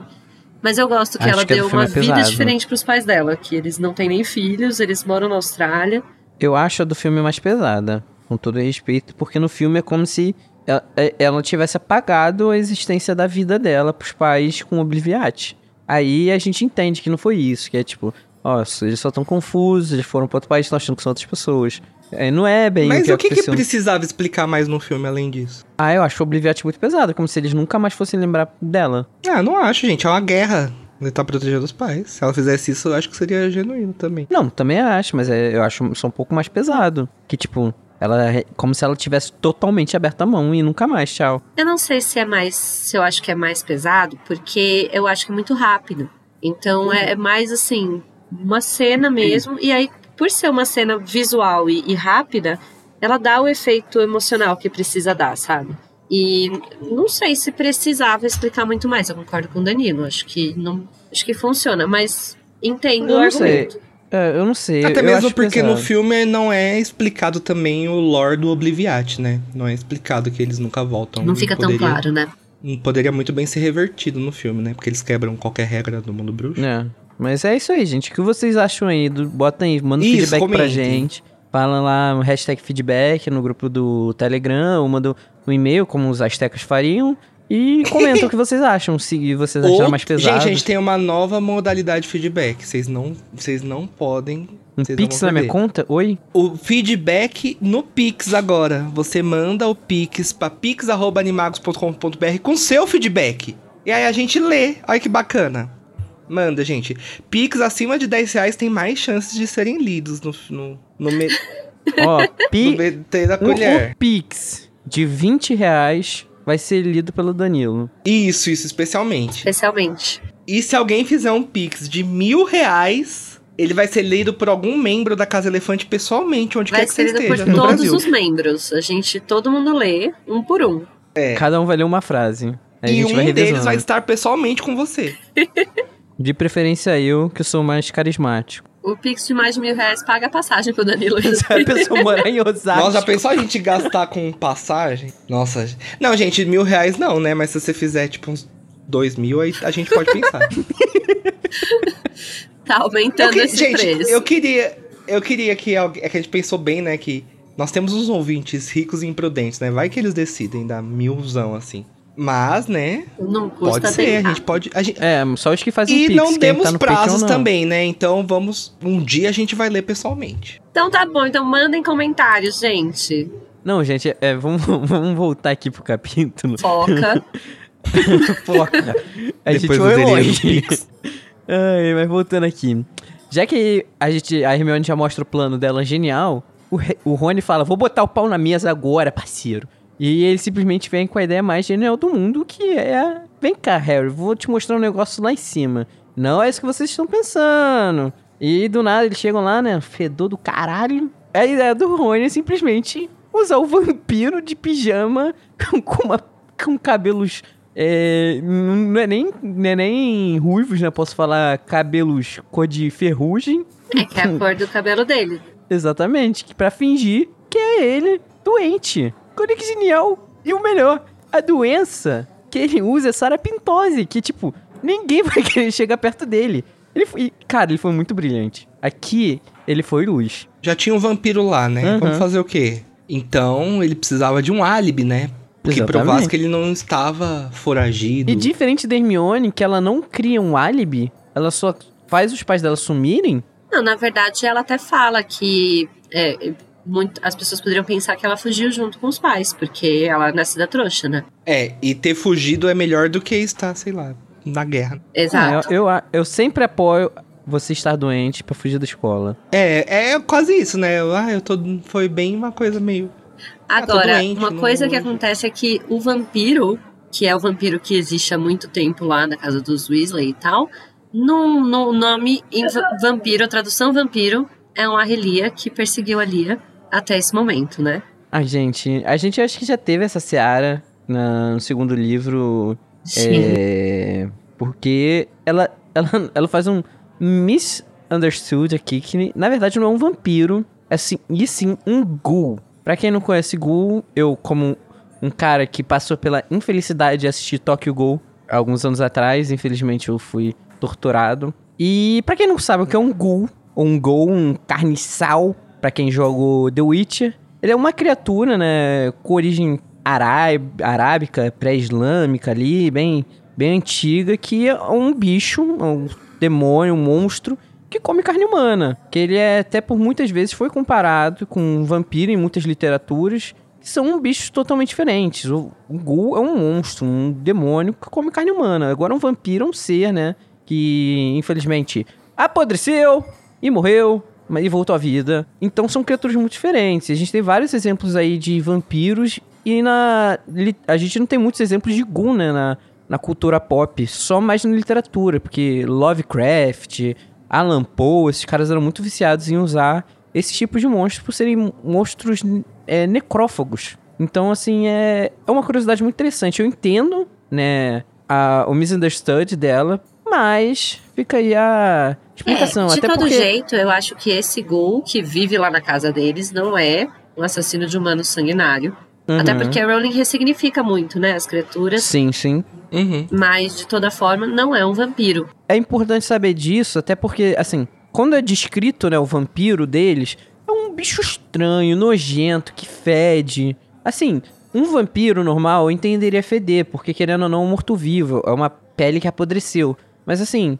Mas eu gosto que Acho ela que o deu uma é vida diferente pros pais dela, que eles não têm nem filhos, eles moram na Austrália. Eu acho a do filme mais pesada, com todo respeito, porque no filme é como se ela, é- ela tivesse apagado a existência da vida dela pros pais com Obliviate. Aí a gente entende que não foi isso, que é tipo, ó, eles só estão confusos, eles foram pra outro país, estão achando que são outras pessoas. É, não é bem Mas o que o que, que precisava explicar mais no filme além disso? Ah, eu acho o Obliviate muito pesado, como se eles nunca mais fossem lembrar dela. Ah, não acho, gente. É uma guerra. Ele tá protegendo os pais. Se ela fizesse isso, eu acho que seria genuíno também. Não, também acho, mas é- eu acho só um pouco mais pesado. Que tipo, ela é como se ela tivesse totalmente aberta a mão e nunca mais, tchau. Eu não sei se é mais. se eu acho que é mais pesado, porque eu acho que é muito rápido. Então é é mais assim, uma cena mesmo. E aí, por ser uma cena visual e, e rápida, ela dá o efeito emocional que precisa dar, sabe? E não sei se precisava explicar muito mais. Eu concordo com o Danilo. Acho que não. Acho que funciona, mas entendo Eu o não sei. argumento. É, eu não sei. Até eu mesmo acho porque pesado. no filme não é explicado também o lore do Obliviate, né? Não é explicado que eles nunca voltam. Não fica tão Poderia- claro, né? Poderia muito bem ser revertido no filme, né? Porque eles quebram qualquer regra do mundo bruxo. É. Mas é isso aí, gente. O que vocês acham aí? Do... Bota aí, manda um Isso, feedback pra comentem. gente. Fala lá hashtag feedback no grupo do Telegram, ou manda um e-mail, como os astecas fariam. E comenta o que vocês acham, se vocês acharam Ou- mais pesado. Gente, a gente tem uma nova modalidade de feedback. Vocês não, vocês não podem. um pix na minha conta? Oi? O feedback no Pix agora. Você manda o Pix pra pix.animagos.com.br com seu feedback. E aí a gente lê. Olha que bacana. Manda, gente. Pix acima de 10 reais tem mais chances de serem lidos no, no, no, me, Ó, no pi... meter da o, colher. o pix de 20 reais vai ser lido pelo Danilo. Isso, isso, especialmente. Especialmente. E se alguém fizer um Pix de mil reais, ele vai ser lido por algum membro da Casa Elefante pessoalmente, onde Vai quer que você ser lido por esteja, no todos Brasil. os membros. A gente, todo mundo lê, um por um. Cada um vai ler uma frase. Aí a E gente um vai deles vai estar pessoalmente com você. De preferência eu, que sou mais carismático. O Pix de mais de mil reais paga a passagem pro Danilo. Se a pessoa morar em Osasco... Nossa, já pensou a gente gastar com passagem? Nossa. Não, gente, mil reais não, né? Mas se você fizer, tipo, uns dois mil, aí a gente pode pensar. tá aumentando que- esse gente, preço. eu queria. Eu queria que alguém. É que a gente pensou bem, né? Que nós temos uns ouvintes ricos e imprudentes, né? Vai que eles decidem dar milzão assim. Mas, né? Não custa Pode ser, a tentar. gente pode. a gente- É, só os que fazem E pix. não demos tá prazos não. também, né? Então vamos. Um dia a gente vai ler pessoalmente. Então tá bom, então mandem comentários, gente. Não, gente, é, vamos, vamos voltar aqui pro capítulo. Foca. Foca. A gente Depois foi do delírio longe. Ai, mas voltando aqui. Já que a gente, a Hermione já mostra o plano dela genial, o, Re- o Rony fala, vou botar o pau na mesa agora, parceiro. E ele simplesmente vem com a ideia mais genial do mundo, que é... Vem cá, Harry, vou te mostrar um negócio lá em cima. Não é isso que vocês estão pensando. E do nada eles chegam lá, né? Fedor do caralho. A ideia do Rony é simplesmente usar o vampiro de pijama com, uma, com cabelos. é, não, é nem, não é nem ruivos, né? Posso falar cabelos cor de ferrugem. É que é a cor do cabelo dele. Exatamente. Que pra fingir que é ele doente. Olha que genial. E o melhor, a doença que ele usa é sarapintose, que tipo, ninguém vai querer chegar perto dele. Ele foi, cara, ele foi muito brilhante. Aqui, ele foi luz. Já tinha um vampiro lá, né? Aham. Vamos fazer o quê? Então, ele precisava de um álibi, né? Que Exatamente. provasse que ele não estava foragido. E diferente da Hermione, que ela não cria um álibi, ela só faz os pais dela sumirem. Não, na verdade, ela até fala que é, muito- as pessoas poderiam pensar que ela fugiu junto com os pais, porque ela nasce da trouxa, né? É, e ter fugido é melhor do que estar, sei lá, na guerra. Exato. Ah, eu, eu, eu sempre apoio você estar doente pra fugir da escola. É, é quase isso, né? Ah, eu tô. Foi bem uma coisa meio. Ah, Agora, doente, uma não coisa que vou- acontece é que o vampiro, que é o vampiro que existe há muito tempo lá na casa dos Weasley e tal, no, no nome em va- vampiro, a tradução vampiro, é uma Relia que perseguiu a Lia até esse momento, né? A gente, a gente acho que já teve essa seara na- no segundo livro, é, porque ela, ela, ela faz um misunderstood aqui, que na verdade não é um vampiro, é sim, e sim um ghoul. Pra quem não conhece ghoul, eu como um cara que passou pela infelicidade de assistir Tokyo Ghoul alguns anos atrás, infelizmente eu fui torturado. E pra quem não sabe o que é um ghoul, ou um ghoul, um carniçal, pra quem jogou The Witcher, ele é uma criatura, né, com origem ará- arábica, pré-islâmica ali, bem, bem antiga, que é um bicho, um demônio, um monstro, que come carne humana. Que ele é, até por muitas vezes, foi comparado com um vampiro em muitas literaturas, que são bichos totalmente diferentes. O, o Ghoul é um monstro, um demônio que come carne humana. Agora um vampiro é um ser, né, que infelizmente apodreceu e morreu, e voltou à vida. Então são criaturas muito diferentes. A gente tem vários exemplos aí de vampiros e na a gente não tem muitos exemplos de Ghoul, né, na, na cultura pop, só mais na literatura, porque Lovecraft, Alan Poe, esses caras eram muito viciados em usar esse tipo de monstros por serem monstros é, necrófagos. Então, assim, é, é uma curiosidade muito interessante. Eu entendo, né, a, o misunderstood dela, mas fica aí a explicação. É, de até todo porque... jeito, eu acho que esse Ghoul que vive lá na casa deles não é um assassino de humano sanguinário. Uhum. Até porque a Rowling ressignifica muito, né, as criaturas. Sim, sim. Uhum. Mas, de toda forma, não é um vampiro. É importante saber disso, até porque, assim, quando é descrito, né, o vampiro deles, é um bicho estranho, nojento, que fede. Assim, um vampiro normal eu entenderia feder, porque querendo ou não, é um morto-vivo, é uma pele que apodreceu. Mas assim,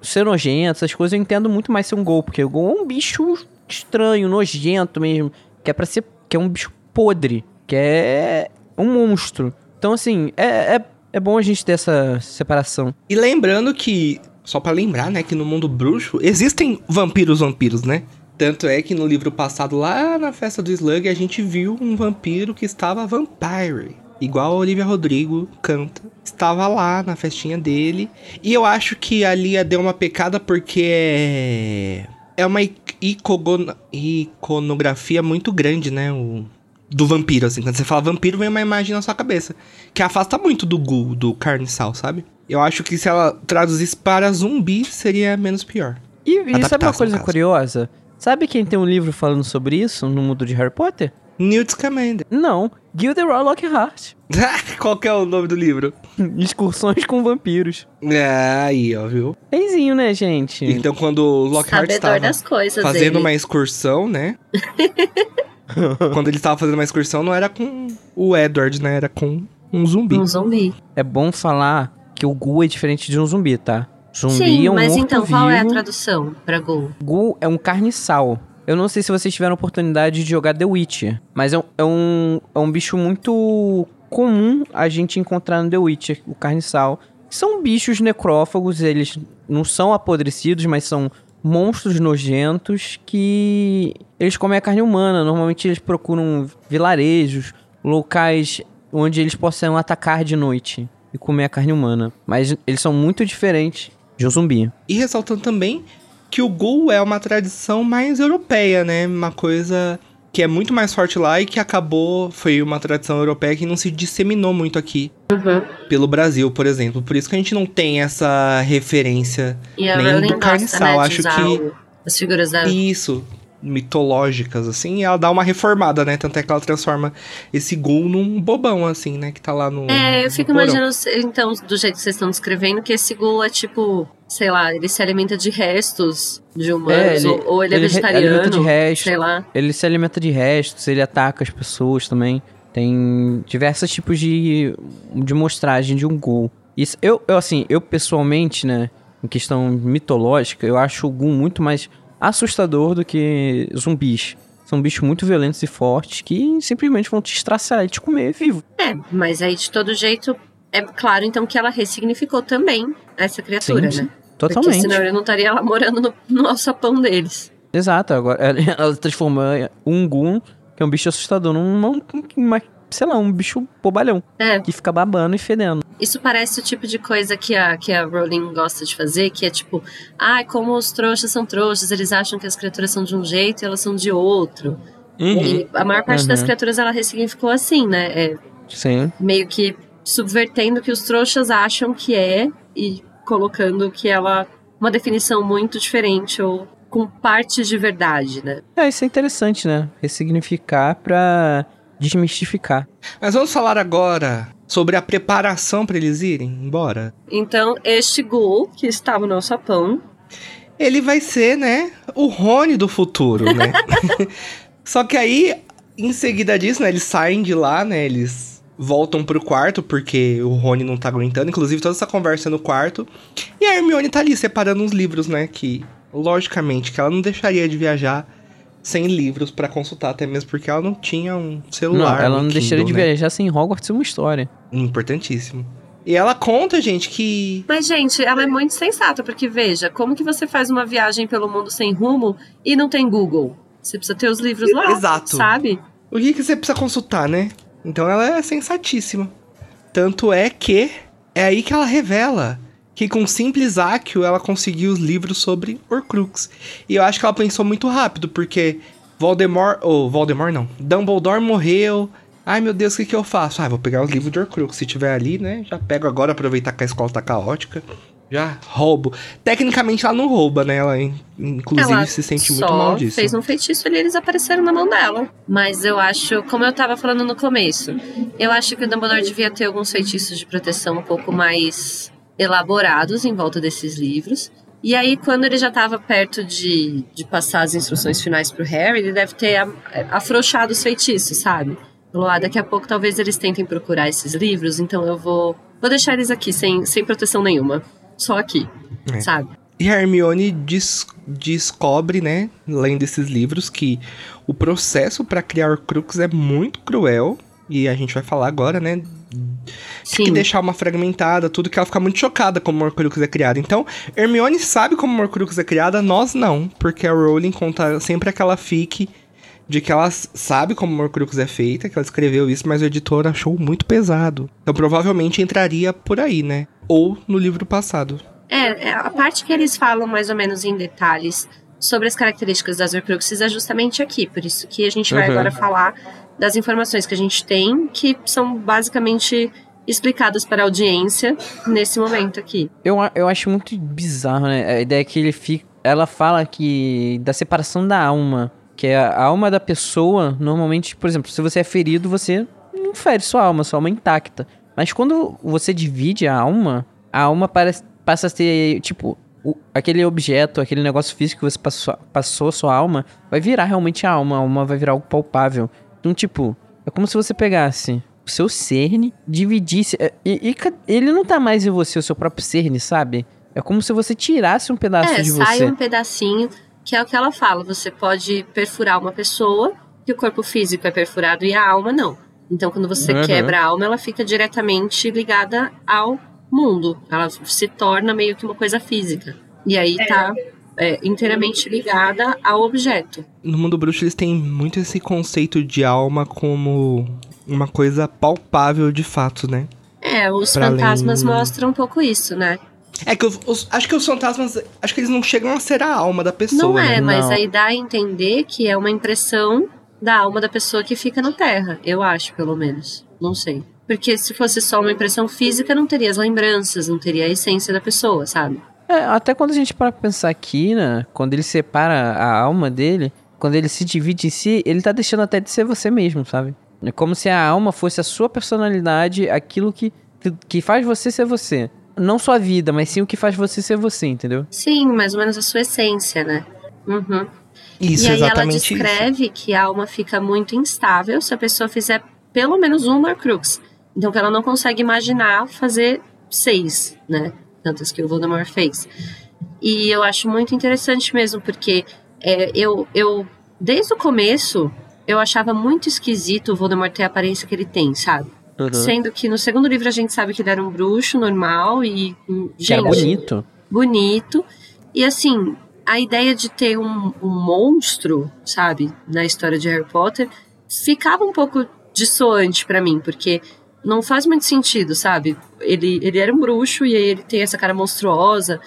ser nojento, essas coisas eu entendo muito mais ser um gol, porque o gol é um bicho estranho, nojento mesmo, que é para ser, que é um bicho podre, que é um monstro. Então assim, é, é, é bom a gente ter essa separação. E lembrando que, só pra lembrar, né, que no mundo bruxo existem vampiros vampiros, né? Tanto é que no livro passado, lá na festa do Slug, a gente viu um vampiro que estava vampire. Igual a Olivia Rodrigo canta. Estava lá na festinha dele. E eu acho que a Lia deu uma pecada porque é. É uma icono- iconografia muito grande, né? O, do vampiro, assim. Quando você fala vampiro, vem uma imagem na sua cabeça. Que afasta muito do ghoul, do carniçal, sabe? Eu acho que se ela traduzisse para zumbi, seria menos pior. E, e sabe uma coisa curiosa? Sabe quem tem um livro falando sobre isso no mundo de Harry Potter? Newt Scamander. Não, Gilderoy Lockhart. Qual que é o nome do livro? Excursões com vampiros. É, aí, ó, viu? Benzinho, né, gente? Então, quando o Lockhart estava fazendo ele. uma excursão, né? quando ele estava fazendo uma excursão, não era com o Edward, né? Era com um zumbi. Um zumbi. É bom falar que o Gu é diferente de um zumbi, tá? Zumbi Sim, é um mas então, qual é a tradução pra Ghoul? Gu é um carniçal. Eu não sei se vocês tiveram oportunidade de jogar The Witcher, mas é um, é um, é um bicho muito comum a gente encontrar no The Witcher, o carniçal. São bichos necrófagos, eles não são apodrecidos, mas são monstros nojentos que eles comem a carne humana. Normalmente eles procuram vilarejos, locais onde eles possam atacar de noite e comer a carne humana. Mas eles são muito diferentes de um zumbi. E ressaltando também que o ghoul é uma tradição mais europeia, né? Uma coisa que é muito mais forte lá e que acabou, foi uma tradição europeia que não se disseminou muito aqui Uhum. pelo Brasil, por exemplo. Por isso que a gente não tem essa referência E nem do gosta, carniçal. né, Acho que as figuras da... isso, mitológicas, assim, e ela dá uma reformada, né? Tanto é que ela transforma esse ghoul num bobão, assim, né? Que tá lá no. É, eu fico imaginando, então, do jeito que vocês estão descrevendo, que esse ghoul é tipo, sei lá, ele se alimenta de restos de humanos, É, ele- ou, ou ele, é ele vegetariano, alimenta de restos. sei lá. Ele se alimenta de restos, ele ataca as pessoas também. Tem diversos tipos de, de mostragem de um ghoul. Isso, eu, eu, assim, eu pessoalmente, né, em questão mitológica, eu acho o ghoul muito mais assustador do que zumbis. São bichos muito violentos e fortes que simplesmente vão te estraçalhar e te comer vivo. É, mas aí de todo jeito, é claro então que ela ressignificou também essa criatura, Sim, né? Porque Totalmente. senão ele não estaria lá morando no, no alçapão deles. Exato, agora ela, ela transformou um ghoul, que é um bicho assustador, num, num- uma, sei lá, um bicho bobalhão. É. Que fica babando e fedendo. Isso parece o tipo de coisa que a, que a Rowling gosta de fazer, que é tipo, ai, como os trouxas são trouxas, eles acham que as criaturas são de um jeito e elas são de outro. Uhum. E a maior parte das Uhum. criaturas ela ressignificou assim, né? É, Sim. meio que subvertendo o que os trouxas acham que é e colocando que ela uma definição muito diferente ou com partes de verdade, né? É, isso é interessante, né? Ressignificar pra desmistificar. Mas vamos falar agora sobre a preparação pra eles irem embora. Então, este ghoul que estava no alçapão, Ele vai ser, né, o Rony do futuro, né? Só que aí, em seguida disso, né, eles saem de lá, né, eles voltam pro quarto, porque o Rony não tá aguentando, inclusive toda essa conversa no quarto. E a Hermione tá ali separando uns livros, né, que, logicamente, que ela não deixaria de viajar sem livros pra consultar, até mesmo porque ela não tinha um celular. não, ela não deixaria de Kindle, né? viajar sem Hogwarts uma história. Importantíssimo. E ela conta, gente, que Mas, gente, ela é muito sensata, porque veja, como que você faz uma viagem pelo mundo sem rumo e não tem Google? Você precisa ter os livros lá, Exato. sabe? O que, que você precisa consultar, né? Então ela é sensatíssima. Tanto é que é aí que ela revela que com simples áquio ela conseguiu os livros sobre Horcrux. E eu acho que ela pensou muito rápido, porque Voldemort, ou Voldemort não, Dumbledore morreu. Ai meu Deus, o que, que eu faço? Ah, vou pegar os livros de Horcrux. Se tiver ali, né? Já pego agora, aproveitar que a escola tá caótica. Já roubo. Tecnicamente ela não rouba, né? Ela, in- inclusive, ela se sente muito mal disso. fez um feitiço ali e eles apareceram na mão dela. Mas eu acho, como eu tava falando no começo, eu acho que o Dumbledore devia ter alguns feitiços de proteção um pouco mais elaborados em volta desses livros. E aí, quando ele já tava perto de, de passar as instruções finais pro Harry, ele deve ter afrouxado os feitiços, sabe? Falou, ah, daqui a pouco talvez eles tentem procurar esses livros, então eu vou, vou deixar eles aqui sem, sem proteção nenhuma. Só aqui, É. sabe? E a Hermione des- descobre, né, lendo esses livros, que o processo para criar Horcrux é muito cruel. E a gente vai falar agora, né? Sim. Que deixar uma fragmentada, tudo que ela fica muito chocada como o Horcrux é criado. Então, Hermione sabe como o Horcrux é criada, nós não. Porque a Rowling conta sempre aquela fique de que ela sabe como o Horcrux é feita, que ela escreveu isso, mas o editor achou muito pesado. Então, provavelmente entraria por aí, né? Ou no livro passado. É, é, a parte que eles falam mais ou menos em detalhes sobre as características das Horcruxes é justamente aqui. Por isso que a gente vai Uhum. agora falar das informações que a gente tem, que são basicamente explicadas para a audiência nesse momento aqui. Eu, eu acho muito bizarro, né? A ideia que ele fica. Ela fala que. da separação da alma. Que é a alma da pessoa, normalmente, por exemplo, se você é ferido, você não fere sua alma, sua alma é intacta. Mas quando você divide a alma, a alma parece, passa a ser, tipo, o- aquele objeto, aquele negócio físico que você passou, passou a sua alma, vai virar realmente a alma. A alma vai virar algo palpável. Então, tipo, é como se você pegasse o seu cerne, dividisse. é, E, e ele não tá mais em você, o seu próprio cerne, sabe? É como se você tirasse um pedaço é, de sai você. um pedacinho, que é o que ela fala. Você pode perfurar uma pessoa, que o corpo físico é perfurado e a alma não. Então, quando você Uhum. quebra a alma, ela fica diretamente ligada ao mundo. Ela se torna meio que uma coisa física. E aí tá é, inteiramente ligada ao objeto. No mundo bruxo, eles têm muito esse conceito de alma como uma coisa palpável de fato, né? É, os Pra fantasmas além- mostram um pouco isso, né? É que os- os- acho que os fantasmas, acho que eles não chegam a ser a alma da pessoa. Não é, né? mas Não. aí dá a entender que é uma impressão da alma da pessoa que fica na Terra. Eu acho, pelo menos. Não sei. Porque se fosse só uma impressão física, não teria as lembranças, não teria a essência da pessoa, sabe? É, até quando a gente para pra pensar aqui, né? Quando ele separa a alma dele, quando ele se divide em si, ele tá deixando até de ser você mesmo, sabe? É como se a alma fosse a sua personalidade, aquilo que, que faz você ser você. Não sua vida, mas sim o que faz você ser você, entendeu? Sim, mais ou menos a sua essência, né? Uhum. Isso, e aí ela exatamente isso. descreve que a alma fica muito instável se a pessoa fizer pelo menos um Horcrux. Então que ela não consegue imaginar fazer seis, né? Tantas que o Voldemort fez. E eu acho muito interessante mesmo, porque é, eu, eu, desde o começo, eu achava muito esquisito o Voldemort ter a aparência que ele tem, sabe? Sendo que no segundo livro a gente sabe que ele era um bruxo normal e. Que era Gente, bonito. bonito. E assim, a ideia de ter um, um monstro, sabe, na história de Harry Potter, ficava um pouco dissoante pra mim, porque não faz muito sentido, sabe? Ele, ele era um bruxo e aí ele tem essa cara monstruosa.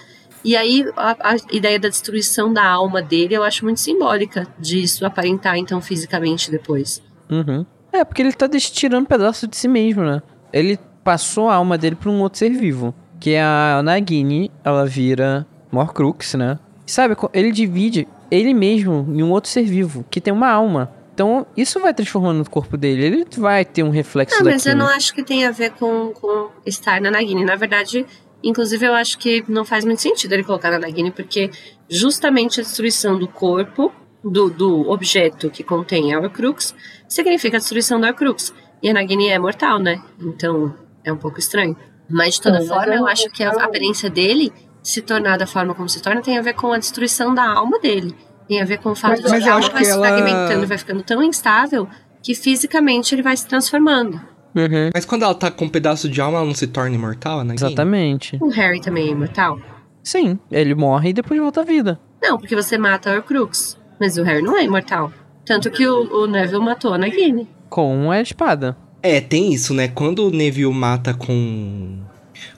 E aí a, a ideia da destruição da alma dele eu acho muito simbólica disso aparentar então fisicamente depois. Uhum. É, porque ele tá tirando um pedaço de si mesmo, né? Ele passou a alma dele pra um outro ser vivo. Que é a Nagini, ela vira Morcrux, né? E sabe, ele divide ele mesmo em um outro ser vivo, que tem uma alma. Então, isso vai transformando o corpo dele. Ele vai ter um reflexo Ah, mas eu não acho que tem a ver com, com estar na Nagini. Na verdade, inclusive, eu acho que não faz muito sentido ele colocar na Nagini, porque justamente a destruição do corpo, do, do objeto que contém a Horcrux, significa a destruição da Horcrux. E a Nagini é mortal, né? Então, é um pouco estranho. Mas, de toda forma, eu- acho que a aparência dele se tornar da forma como se torna tem a ver com a destruição da alma dele. Tem a ver com o fato Mas- de mas que a alma vai se ela- fragmentando, vai ficando tão instável que fisicamente ele vai se transformando. Uhum. Mas quando ela tá com um pedaço de alma, ela não se torna imortal, né? Exatamente. O Harry também é imortal? Sim, ele morre e depois volta à vida. Não, porque você mata a Horcrux. Mas o Harry não é imortal. Tanto que o, o Neville matou a Nagini. Com a espada. É, tem isso, né? Quando o Neville mata com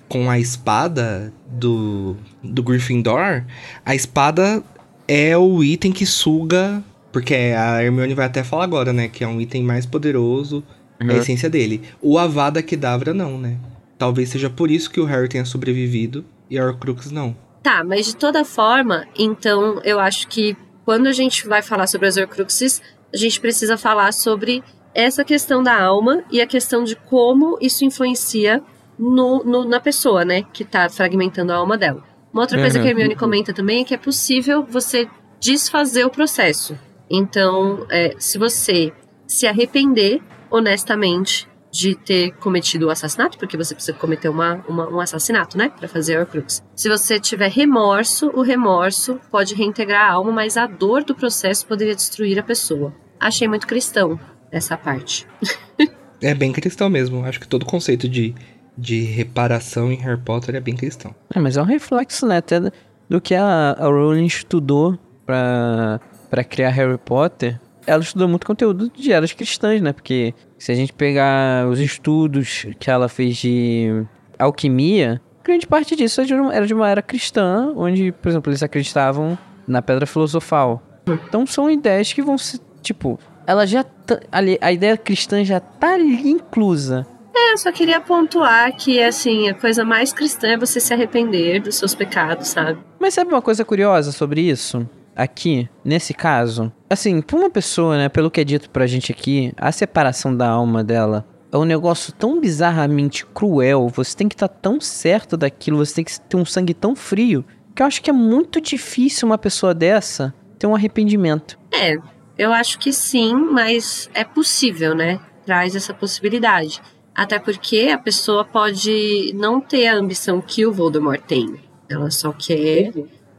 com a espada do do Gryffindor, a espada é o item que suga, porque a Hermione vai até falar agora, né, que é um item mais poderoso, é a Uhum. essência dele. O Avada Kedavra não, né? Talvez seja por isso que o Harry tenha sobrevivido e a Horcrux não. Tá, mas de toda forma, então eu acho que quando a gente vai falar sobre as Horcruxes, a gente precisa falar sobre essa questão da alma e a questão de como isso influencia no, no- na pessoa, né? Que tá fragmentando a alma dela. Uma outra coisa Uhum. que a Hermione comenta também é que é possível você desfazer o processo. Então, é, se você se arrepender honestamente de ter cometido o assassinato, porque você precisa cometer uma, uma- um assassinato, né? Pra fazer a Horcrux. Se você tiver remorso, o remorso pode reintegrar a alma, mas a dor do processo poderia destruir a pessoa. Achei muito cristão essa parte. É bem cristão mesmo. Acho que todo conceito de, de reparação em Harry Potter é bem cristão. É, mas é um reflexo, né, até do que a, a Rowling estudou pra criar Harry Potter. Ela estudou muito conteúdo de eras cristãs, né? Porque se a gente pegar os estudos que ela fez de alquimia, grande parte disso era de uma, era de uma era cristã, onde, por exemplo, eles acreditavam na pedra filosofal. Então são ideias que vão se. Tipo, ela já. tá- ali, a ideia cristã já tá ali inclusa. É, eu só queria pontuar que, assim, a coisa mais cristã é você se arrepender dos seus pecados, sabe? Mas sabe uma coisa curiosa sobre isso? Aqui, nesse caso, assim, pra uma pessoa, né, pelo que é dito pra gente aqui, a separação da alma dela é um negócio tão bizarramente cruel, você tem que estar tão certo daquilo, você tem que ter um sangue tão frio, que eu acho que é muito difícil uma pessoa dessa ter um arrependimento. É, eu acho que sim, mas é possível, né? Traz essa possibilidade. Até porque a pessoa pode não ter a ambição que o Voldemort tem. Ela só quer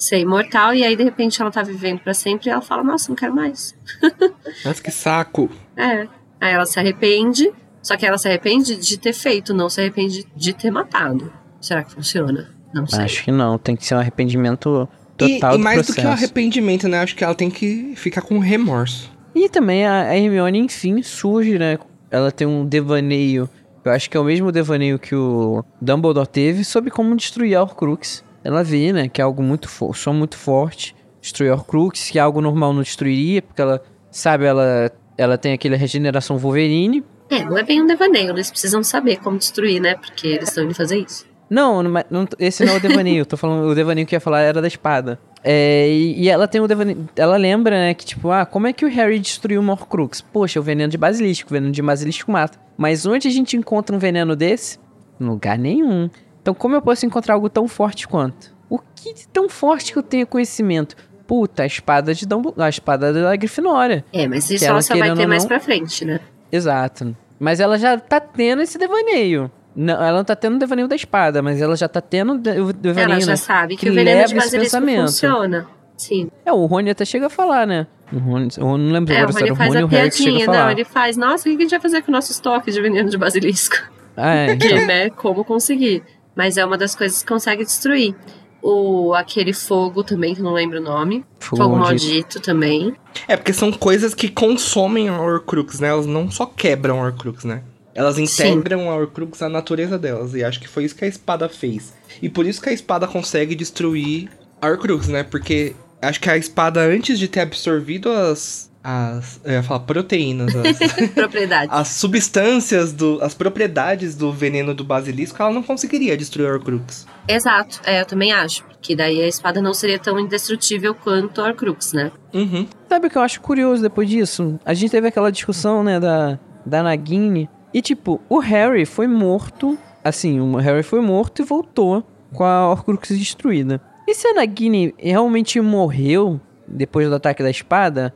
ser imortal e aí de repente ela tá vivendo pra sempre e ela fala: "Nossa, não quero mais". Nossa, que saco! É. Aí ela se arrepende Só que ela se arrepende de ter feito, não se arrepende de ter matado. Será que funciona? Não sei. Acho que não, tem que ser um arrependimento E, total e do mais processo. do que o arrependimento, né? Acho que ela tem que ficar com remorso. E também a a Hermione, enfim, surge, né? Ela tem um devaneio, eu acho que é o mesmo devaneio que o Dumbledore teve, sobre como destruir a Horcrux. Ela vê, né, que é algo muito forte, só muito forte, destruir Horcrux, que é algo normal não destruiria, porque ela, sabe, ela, ela tem aquela regeneração Wolverine. É, não é bem um devaneio, eles precisam saber como destruir, né? Porque eles estão indo fazer isso. Não, não, não- esse não é o devaneio, tô falando, o devaneio que eu ia falar era da espada. É, e, e ela tem o devaneio, ela lembra, né, que tipo, ah, como é que o Harry destruiu uma Horcrux? Poxa, o veneno de basilisco, o veneno de basilisco mata. Mas onde a gente encontra um veneno desse? Em lugar nenhum. Então como eu posso encontrar algo tão forte quanto? O que de tão forte que eu tenho conhecimento? Puta, a espada de Dumbledore, a espada da Grifinória. É, mas isso ela, ela só vai ter mais não- pra frente, né? Exato. Mas ela já tá tendo esse devaneio. Não, ela não tá tendo o devaneio da espada, mas ela já tá tendo o de- o devaneio, Ela já né? sabe que, que o veneno de basilisco funciona. Sim. É, o Rony até chega a falar, né? O Rony, eu não lembro É, agora se era o Rony ou o Harry que chega a falar. não, ele faz, nossa, o que a gente vai fazer com o nosso estoque de veneno de basilisco? Ah, é, então. Que, né, como conseguir. Mas é uma das coisas que consegue destruir. O, aquele fogo também, que eu não lembro o nome. Fogo Fogo, maldito. maldito. também. É, porque são coisas que consomem a Horcrux, né? Elas não só quebram a Horcrux, né? Elas integram a Horcrux à natureza delas. E acho que foi isso que a espada fez. E por isso que a espada consegue destruir a Horcrux, né? Porque acho que a espada, antes de ter absorvido as. As eu ia falar proteínas, as, Propriedade. as substâncias, do, as propriedades do veneno do basilisco, ela não conseguiria destruir a Horcrux. Exato, é, eu também acho. Que daí a espada não seria tão indestrutível quanto a Horcrux, né? Uhum. Sabe o que eu acho curioso depois disso? A gente teve aquela discussão, né, da, da Nagini. E, tipo, o Harry foi morto. Assim, o Harry foi morto e voltou com a Horcrux destruída. E se a Nagini realmente morreu depois do ataque da espada?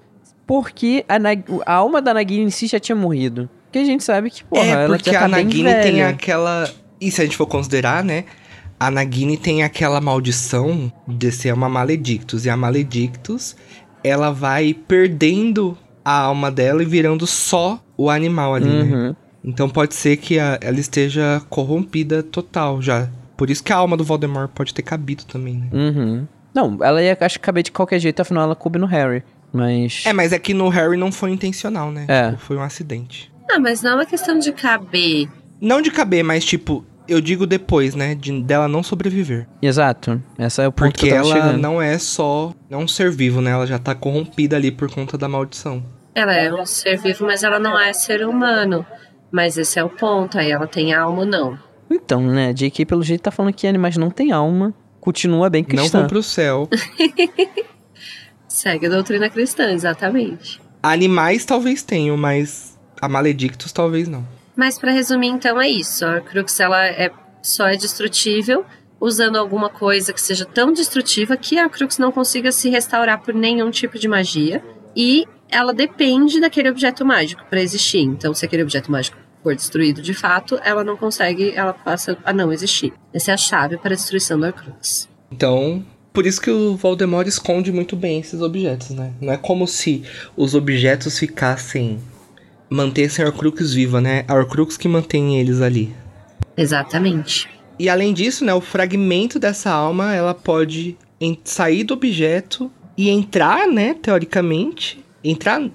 Porque a, Nag- a alma da Nagini em si já tinha morrido. Porque a gente sabe que, porra, é, ela porque já tá a Nagini tem aquela. E se a gente for considerar, né? A Nagini tem aquela maldição de ser uma Maledictus. E a Maledictus, ela vai perdendo a alma dela e virando só o animal ali, né? Uhum. Então pode ser que a- ela esteja corrompida total já. Por isso que a alma do Voldemort pode ter cabido também, né? Uhum. Não, ela ia acho que caber de qualquer jeito, afinal ela coube no Harry. Mas. É, mas é que no Harry não foi intencional, né? É. Tipo, foi um acidente. Ah, mas não é uma questão de caber. Não de caber, mas tipo, eu digo depois, né? De, dela não sobreviver. Exato. Essa é o ponto Porque que eu tava ela chegando. não é só. Não é um ser vivo, né? Ela já tá corrompida ali por conta da maldição. Ela é um ser vivo, mas ela não é ser humano. Mas esse é o ponto, aí ela tem alma ou não. Então, né, J.K. pelo jeito tá falando que animais não tem alma, continua bem Não cristã. vão pro céu. Segue a doutrina cristã, exatamente. Animais talvez tenham, mas a Maledictus talvez não. Mas pra resumir, então é isso. A Crux ela é só é destrutível usando alguma coisa que seja tão destrutiva que a Crux não consiga se restaurar por nenhum tipo de magia e ela depende daquele objeto mágico pra existir. Então, se aquele objeto mágico for destruído de fato, ela não consegue, ela passa a não existir. Essa é a chave para a destruição da Crux. Então, por isso que o Voldemort esconde muito bem esses objetos, né? Não é como se os objetos ficassem. mantessem a Horcrux viva, né? A Horcrux que mantém eles ali. Exatamente. E além disso, né, o fragmento dessa alma, ela pode sair do objeto e entrar, né, teoricamente, entrar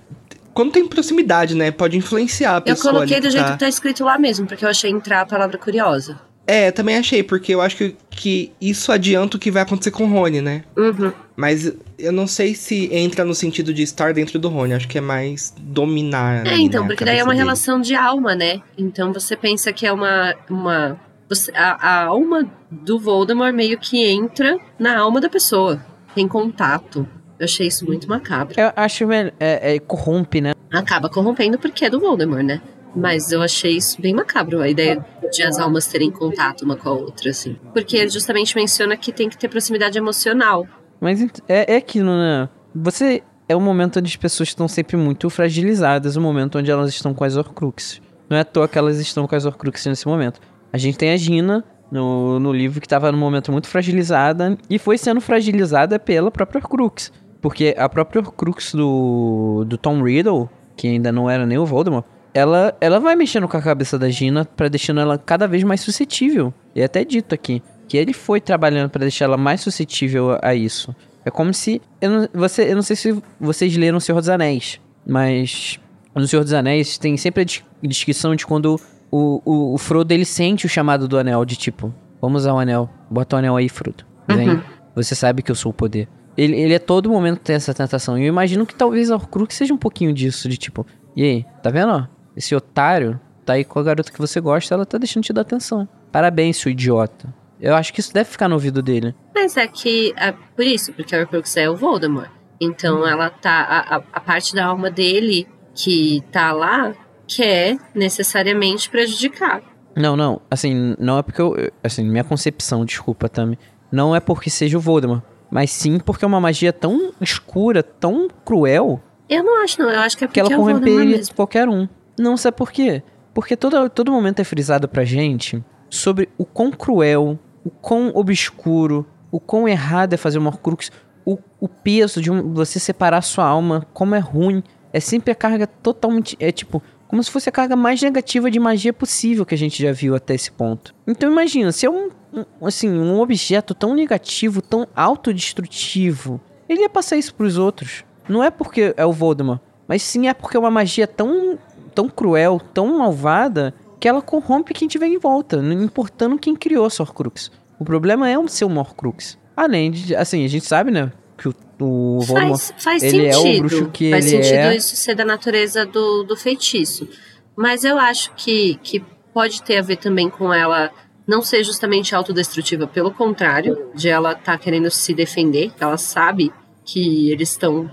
quando tem proximidade, né, pode influenciar a Eu pessoa coloquei ali do jeito tá... que tá escrito lá mesmo, porque eu achei entrar a palavra curiosa. É, eu também achei, porque eu acho que, que isso adianta o que vai acontecer com o Rony, né? Uhum. Mas eu não sei se entra no sentido de estar dentro do Rony, acho que é mais dominar. É, então, né, porque daí é uma dele. relação de alma, né? Então você pensa que é uma. uma você- a, a alma do Voldemort meio que entra na alma da pessoa. Tem contato. Eu achei isso muito macabro. Eu acho velho, é, é, corrompe, né? Acaba corrompendo porque é do Voldemort, né? Mas eu achei isso bem macabro, a ideia de as almas terem contato uma com a outra, assim. Porque justamente menciona que tem que ter proximidade emocional. Mas é, é aquilo, né? Você é um momento onde as pessoas estão sempre muito fragilizadas, o momento onde elas estão com as Horcruxes. Não é à toa que elas estão com as Horcruxes nesse momento. A gente tem a Gina no, no livro que estava num momento muito fragilizada e foi sendo fragilizada pela própria Horcrux. Porque a própria Horcrux do, do Tom Riddle, que ainda não era nem o Voldemort, ela, ela vai mexendo com a cabeça da Gina pra deixando ela cada vez mais suscetível. E é até dito aqui que ele foi trabalhando pra deixar ela mais suscetível a, a isso. É como se. Eu não, você, eu não sei se vocês leram O Senhor dos Anéis, mas no Senhor dos Anéis tem sempre a descrição de quando o, o, o Frodo ele sente o chamado do anel, de tipo, vamos usar o anel, bota o anel aí, Frodo. Vem, Uhum. você sabe que eu sou o poder. Ele, ele a todo momento tem essa tentação. E eu imagino que talvez a Horcrux seja um pouquinho disso, de tipo, e aí, tá vendo, ó? Esse otário tá aí com a garota que você gosta, ela tá deixando de te dar atenção. Parabéns, seu idiota. Eu acho que isso deve ficar no ouvido dele. Mas é que, é por isso, porque a Horcrux é o Voldemort. Então ela tá, a, a, a parte da alma dele que tá lá quer necessariamente prejudicar. Não, não. Assim, não é porque eu. Assim, minha concepção, desculpa, Tami. Não é porque seja o Voldemort. Mas sim porque é uma magia tão escura, tão cruel, Eu não acho, não. Eu acho que é que porque ela é o Voldemort mesmo. qualquer um. Não, sabe por quê? Porque todo, todo momento é frisado pra gente sobre o quão cruel, o quão obscuro, o quão errado é fazer uma Horcrux, o, o peso de um- você separar sua alma, como é ruim. É sempre a carga totalmente. É tipo, como se fosse a carga mais negativa de magia possível que a gente já viu até esse ponto. Então imagina, se é um, um- assim, um objeto tão negativo, tão autodestrutivo, ele ia passar isso pros outros. Não é porque é o Voldemort, mas sim é porque é uma magia tão, tão cruel, tão malvada, que ela corrompe quem tiver em volta, não importando quem criou essa Horcrux. O problema é o ser uma Horcrux. Além de, assim, a gente sabe, né, que o, o Voldemort... Faz, faz ele é o sentido. bruxo que faz ele sentido é. isso ser da natureza do, do feitiço. Mas eu acho que, que pode ter a ver também com ela não ser justamente autodestrutiva, pelo contrário, de ela estar querendo se defender, ela sabe que eles estão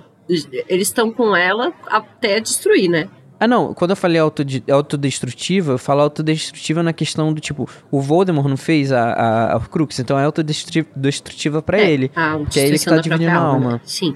eles estão com ela até destruir, né? Ah, não. Quando eu falei autodestrutiva, eu falo autodestrutiva na questão do tipo, o Voldemort não fez a, a, a Horcrux, então é autodestrutiva pra É, ele. A que é ele que tá dividindo a alma. Sim.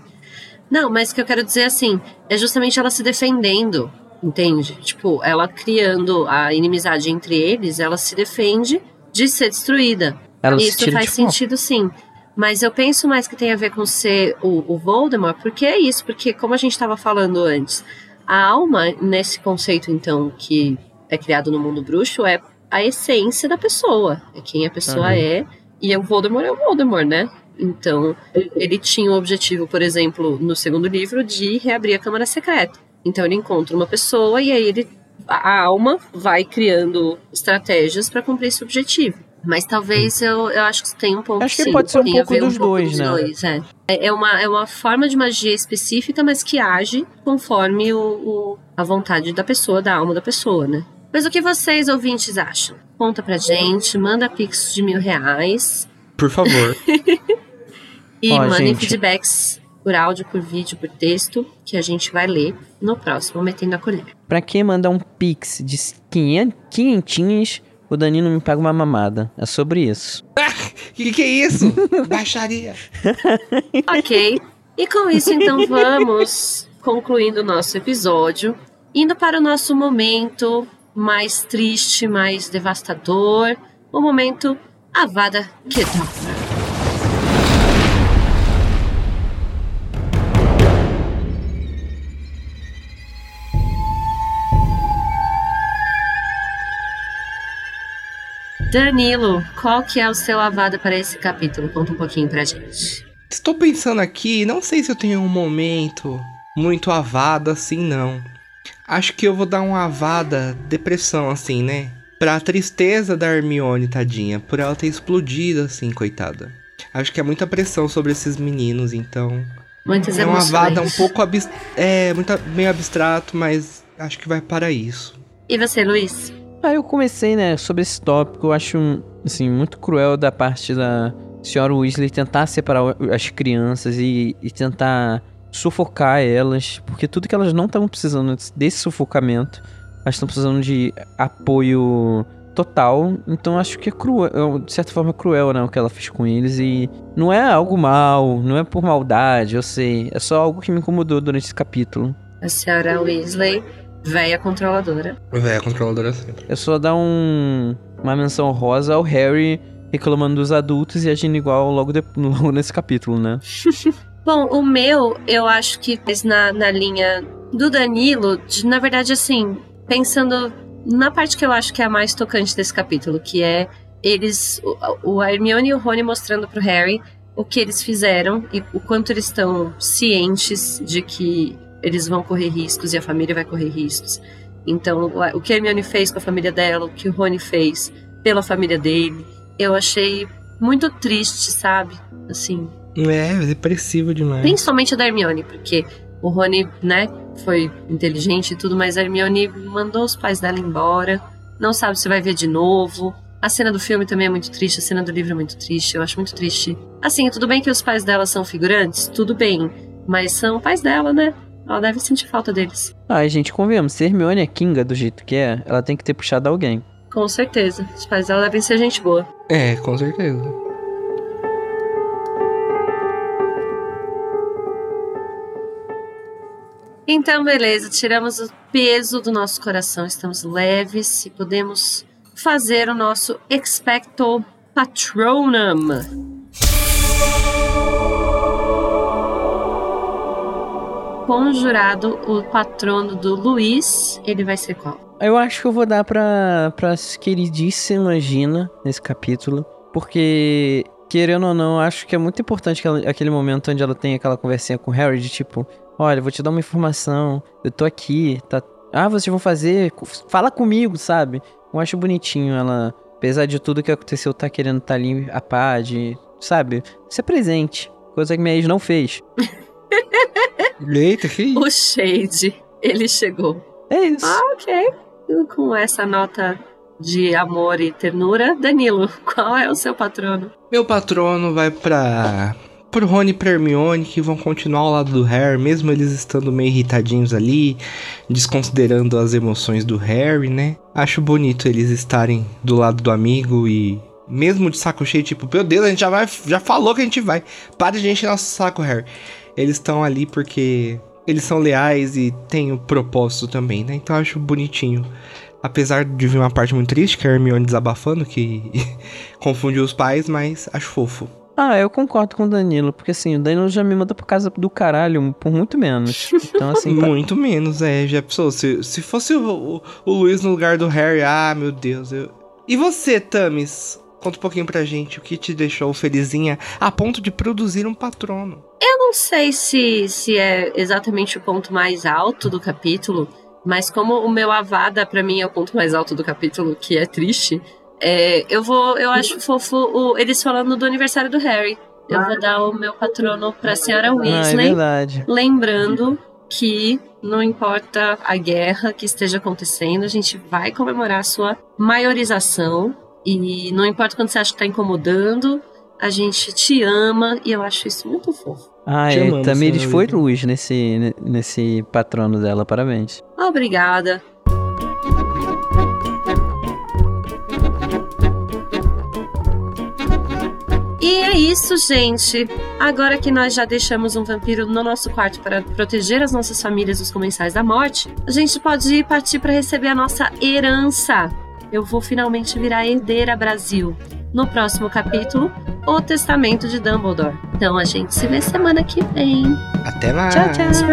Não, mas o que eu quero dizer assim, é justamente ela se defendendo, entende? Tipo, ela criando a inimizade entre eles, ela se defende de ser destruída. Ela se Isso tira faz sentido, sim. Mas eu penso mais que tem a ver com ser o, o Voldemort, porque é isso, porque como a gente estava falando antes, a alma, nesse conceito, então, que é criado no mundo bruxo, é a essência da pessoa. É quem a pessoa Uhum. é. E o Voldemort é o Voldemort, né? Então, ele tinha o objetivo, por exemplo, no segundo livro, de reabrir a Câmara Secreta. Então, ele encontra uma pessoa e aí ele, a alma vai criando estratégias para cumprir esse objetivo. Mas talvez eu, eu acho que tem um pouco Acho que sim, pode ser um pouco ver dos dois, dos né? dois, é. É- É uma, é uma forma de magia específica, mas que age conforme o, o- a vontade da pessoa, da alma da pessoa, né? Mas o que vocês, ouvintes, acham? Conta pra gente, manda pix de mil reais Por favor. e Ó, mandem gente. feedbacks por áudio, por vídeo, por texto, que a gente vai ler no próximo Metendo a Colher. Pra quem mandar um pix de 500, quinhentinhos, o Danilo me paga uma mamada. É sobre isso. que que é isso? Baixaria. Ok. E com isso, então, vamos concluindo o nosso episódio, indo para o nosso momento mais triste, mais devastador, o momento Avada Kedavra. Danilo, qual que é o seu Avada para esse capítulo? Conta um pouquinho pra gente. Estou pensando aqui, não sei se eu tenho um momento muito avada assim, não. Acho que eu vou dar uma avada depressão, assim, né? Pra tristeza da Hermione, tadinha, por ela ter explodido, assim, coitada. Acho que é muita pressão sobre esses meninos, então. Muitas É uma emoções. avada um pouco abs... é, muito, meio abstrato, mas acho que vai para isso. E você, Luiz? Aí Ah, eu comecei, né, sobre esse tópico, eu acho, assim, muito cruel da parte da senhora Weasley tentar separar as crianças e, e tentar sufocar elas, porque tudo que elas não estavam precisando desse sufocamento, elas estão precisando de apoio total, então acho que é cruel, de certa forma é cruel, né, o que ela fez com eles e não é algo mal, não é por maldade, eu sei, é só algo que me incomodou durante esse capítulo. A senhora Weasley, velha controladora. Véia, controladora sempre. É só dar um, uma menção rosa ao Harry reclamando dos adultos e agindo igual logo, de- logo nesse capítulo, né? Bom, o meu, eu acho que fez na, na linha do Danilo, de, na verdade, assim, pensando na parte que eu acho que é a mais tocante desse capítulo, que é eles, o, o Hermione e o Rony mostrando pro Harry o que eles fizeram e o quanto eles estão cientes de que eles vão correr riscos e a família vai correr riscos. Então, o que a Hermione fez com a família dela, o que o Rony fez pela família dele, eu achei muito triste, sabe? Assim. É, depressivo demais. Principalmente da Hermione, porque o Rony, né, foi inteligente e tudo, mas a Hermione mandou os pais dela embora, não sabe se vai ver de novo. A cena do filme também é muito triste, a cena do livro é muito triste, eu acho muito triste. Assim, tudo bem que os pais dela são figurantes, tudo bem, mas são pais dela, né? Ela deve sentir falta deles. Ai, gente, convenhamos, se Hermione é Kinga do jeito que é, ela tem que ter puxado alguém. Com certeza. Os pais dela devem ser gente boa. É, com certeza. Então, beleza, tiramos o peso do nosso coração, estamos leves e podemos fazer o nosso Expecto Patronum. Conjurado, o patrono do Luiz, ele vai ser qual? Eu acho que eu vou dar pra, pra queridíssima Gina nesse capítulo, porque, querendo ou não, acho que é muito importante aquele momento onde ela tem aquela conversinha com o Harry de tipo, olha, vou te dar uma informação, eu tô aqui, tá... Ah, vocês vão fazer, fala comigo, sabe? Eu acho bonitinho ela, apesar de tudo que aconteceu, tá querendo estar tá ali a pá, de, sabe? Ser presente, coisa que minha ex não fez. Eita, que isso? O Shade, ele chegou. É isso. Ah, ok. Com essa nota de amor e ternura, Danilo, qual é o seu patrono? Meu patrono vai pra pro Rony e pra Hermione, que vão continuar ao lado do Harry, mesmo eles estando meio irritadinhos ali, desconsiderando as emoções do Harry, né? Acho bonito eles estarem do lado do amigo e mesmo de saco cheio, tipo, meu Deus, a gente já vai, já falou que a gente vai. Para de encher nosso saco, Harry. Eles estão ali porque eles são leais e têm o propósito também, né? Então acho bonitinho. Apesar de vir uma parte muito triste, que é a Hermione desabafando, que confundiu os pais, mas acho fofo. Ah, eu concordo com o Danilo, porque assim, o Danilo já me manda por casa do caralho por muito menos. Então, assim. muito menos, é. Já pensou, se, se fosse o, o, o, Luiz no lugar do Harry, ah, meu Deus. Eu... E você, Tamis? Conta um pouquinho pra gente o que te deixou felizinha a ponto de produzir um patrono. Eu não sei se, se é exatamente o ponto mais alto do capítulo, mas como o meu Avada para mim é o ponto mais alto do capítulo, que é triste, é, eu vou, eu acho fofo o, eles falando do aniversário do Harry. Eu vou dar o meu patrono pra senhora Weasley. Ah, é verdade. Lembrando que não importa a guerra que esteja acontecendo, a gente vai comemorar a sua maiorização. E não importa quando você acha que tá incomodando, a gente te ama e eu acho isso muito fofo. Ah, te é. Tamires foi luz nesse, nesse patrono dela, parabéns. Obrigada. E é isso, gente. Agora que nós já deixamos um vampiro no nosso quarto para proteger as nossas famílias dos comensais da morte, a gente pode partir para receber a nossa herança eu vou finalmente virar herdeira Brasil. No próximo capítulo, O Testamento de Dumbledore. Então a gente se vê semana que vem. Até lá. Tchau, tchau. tchau.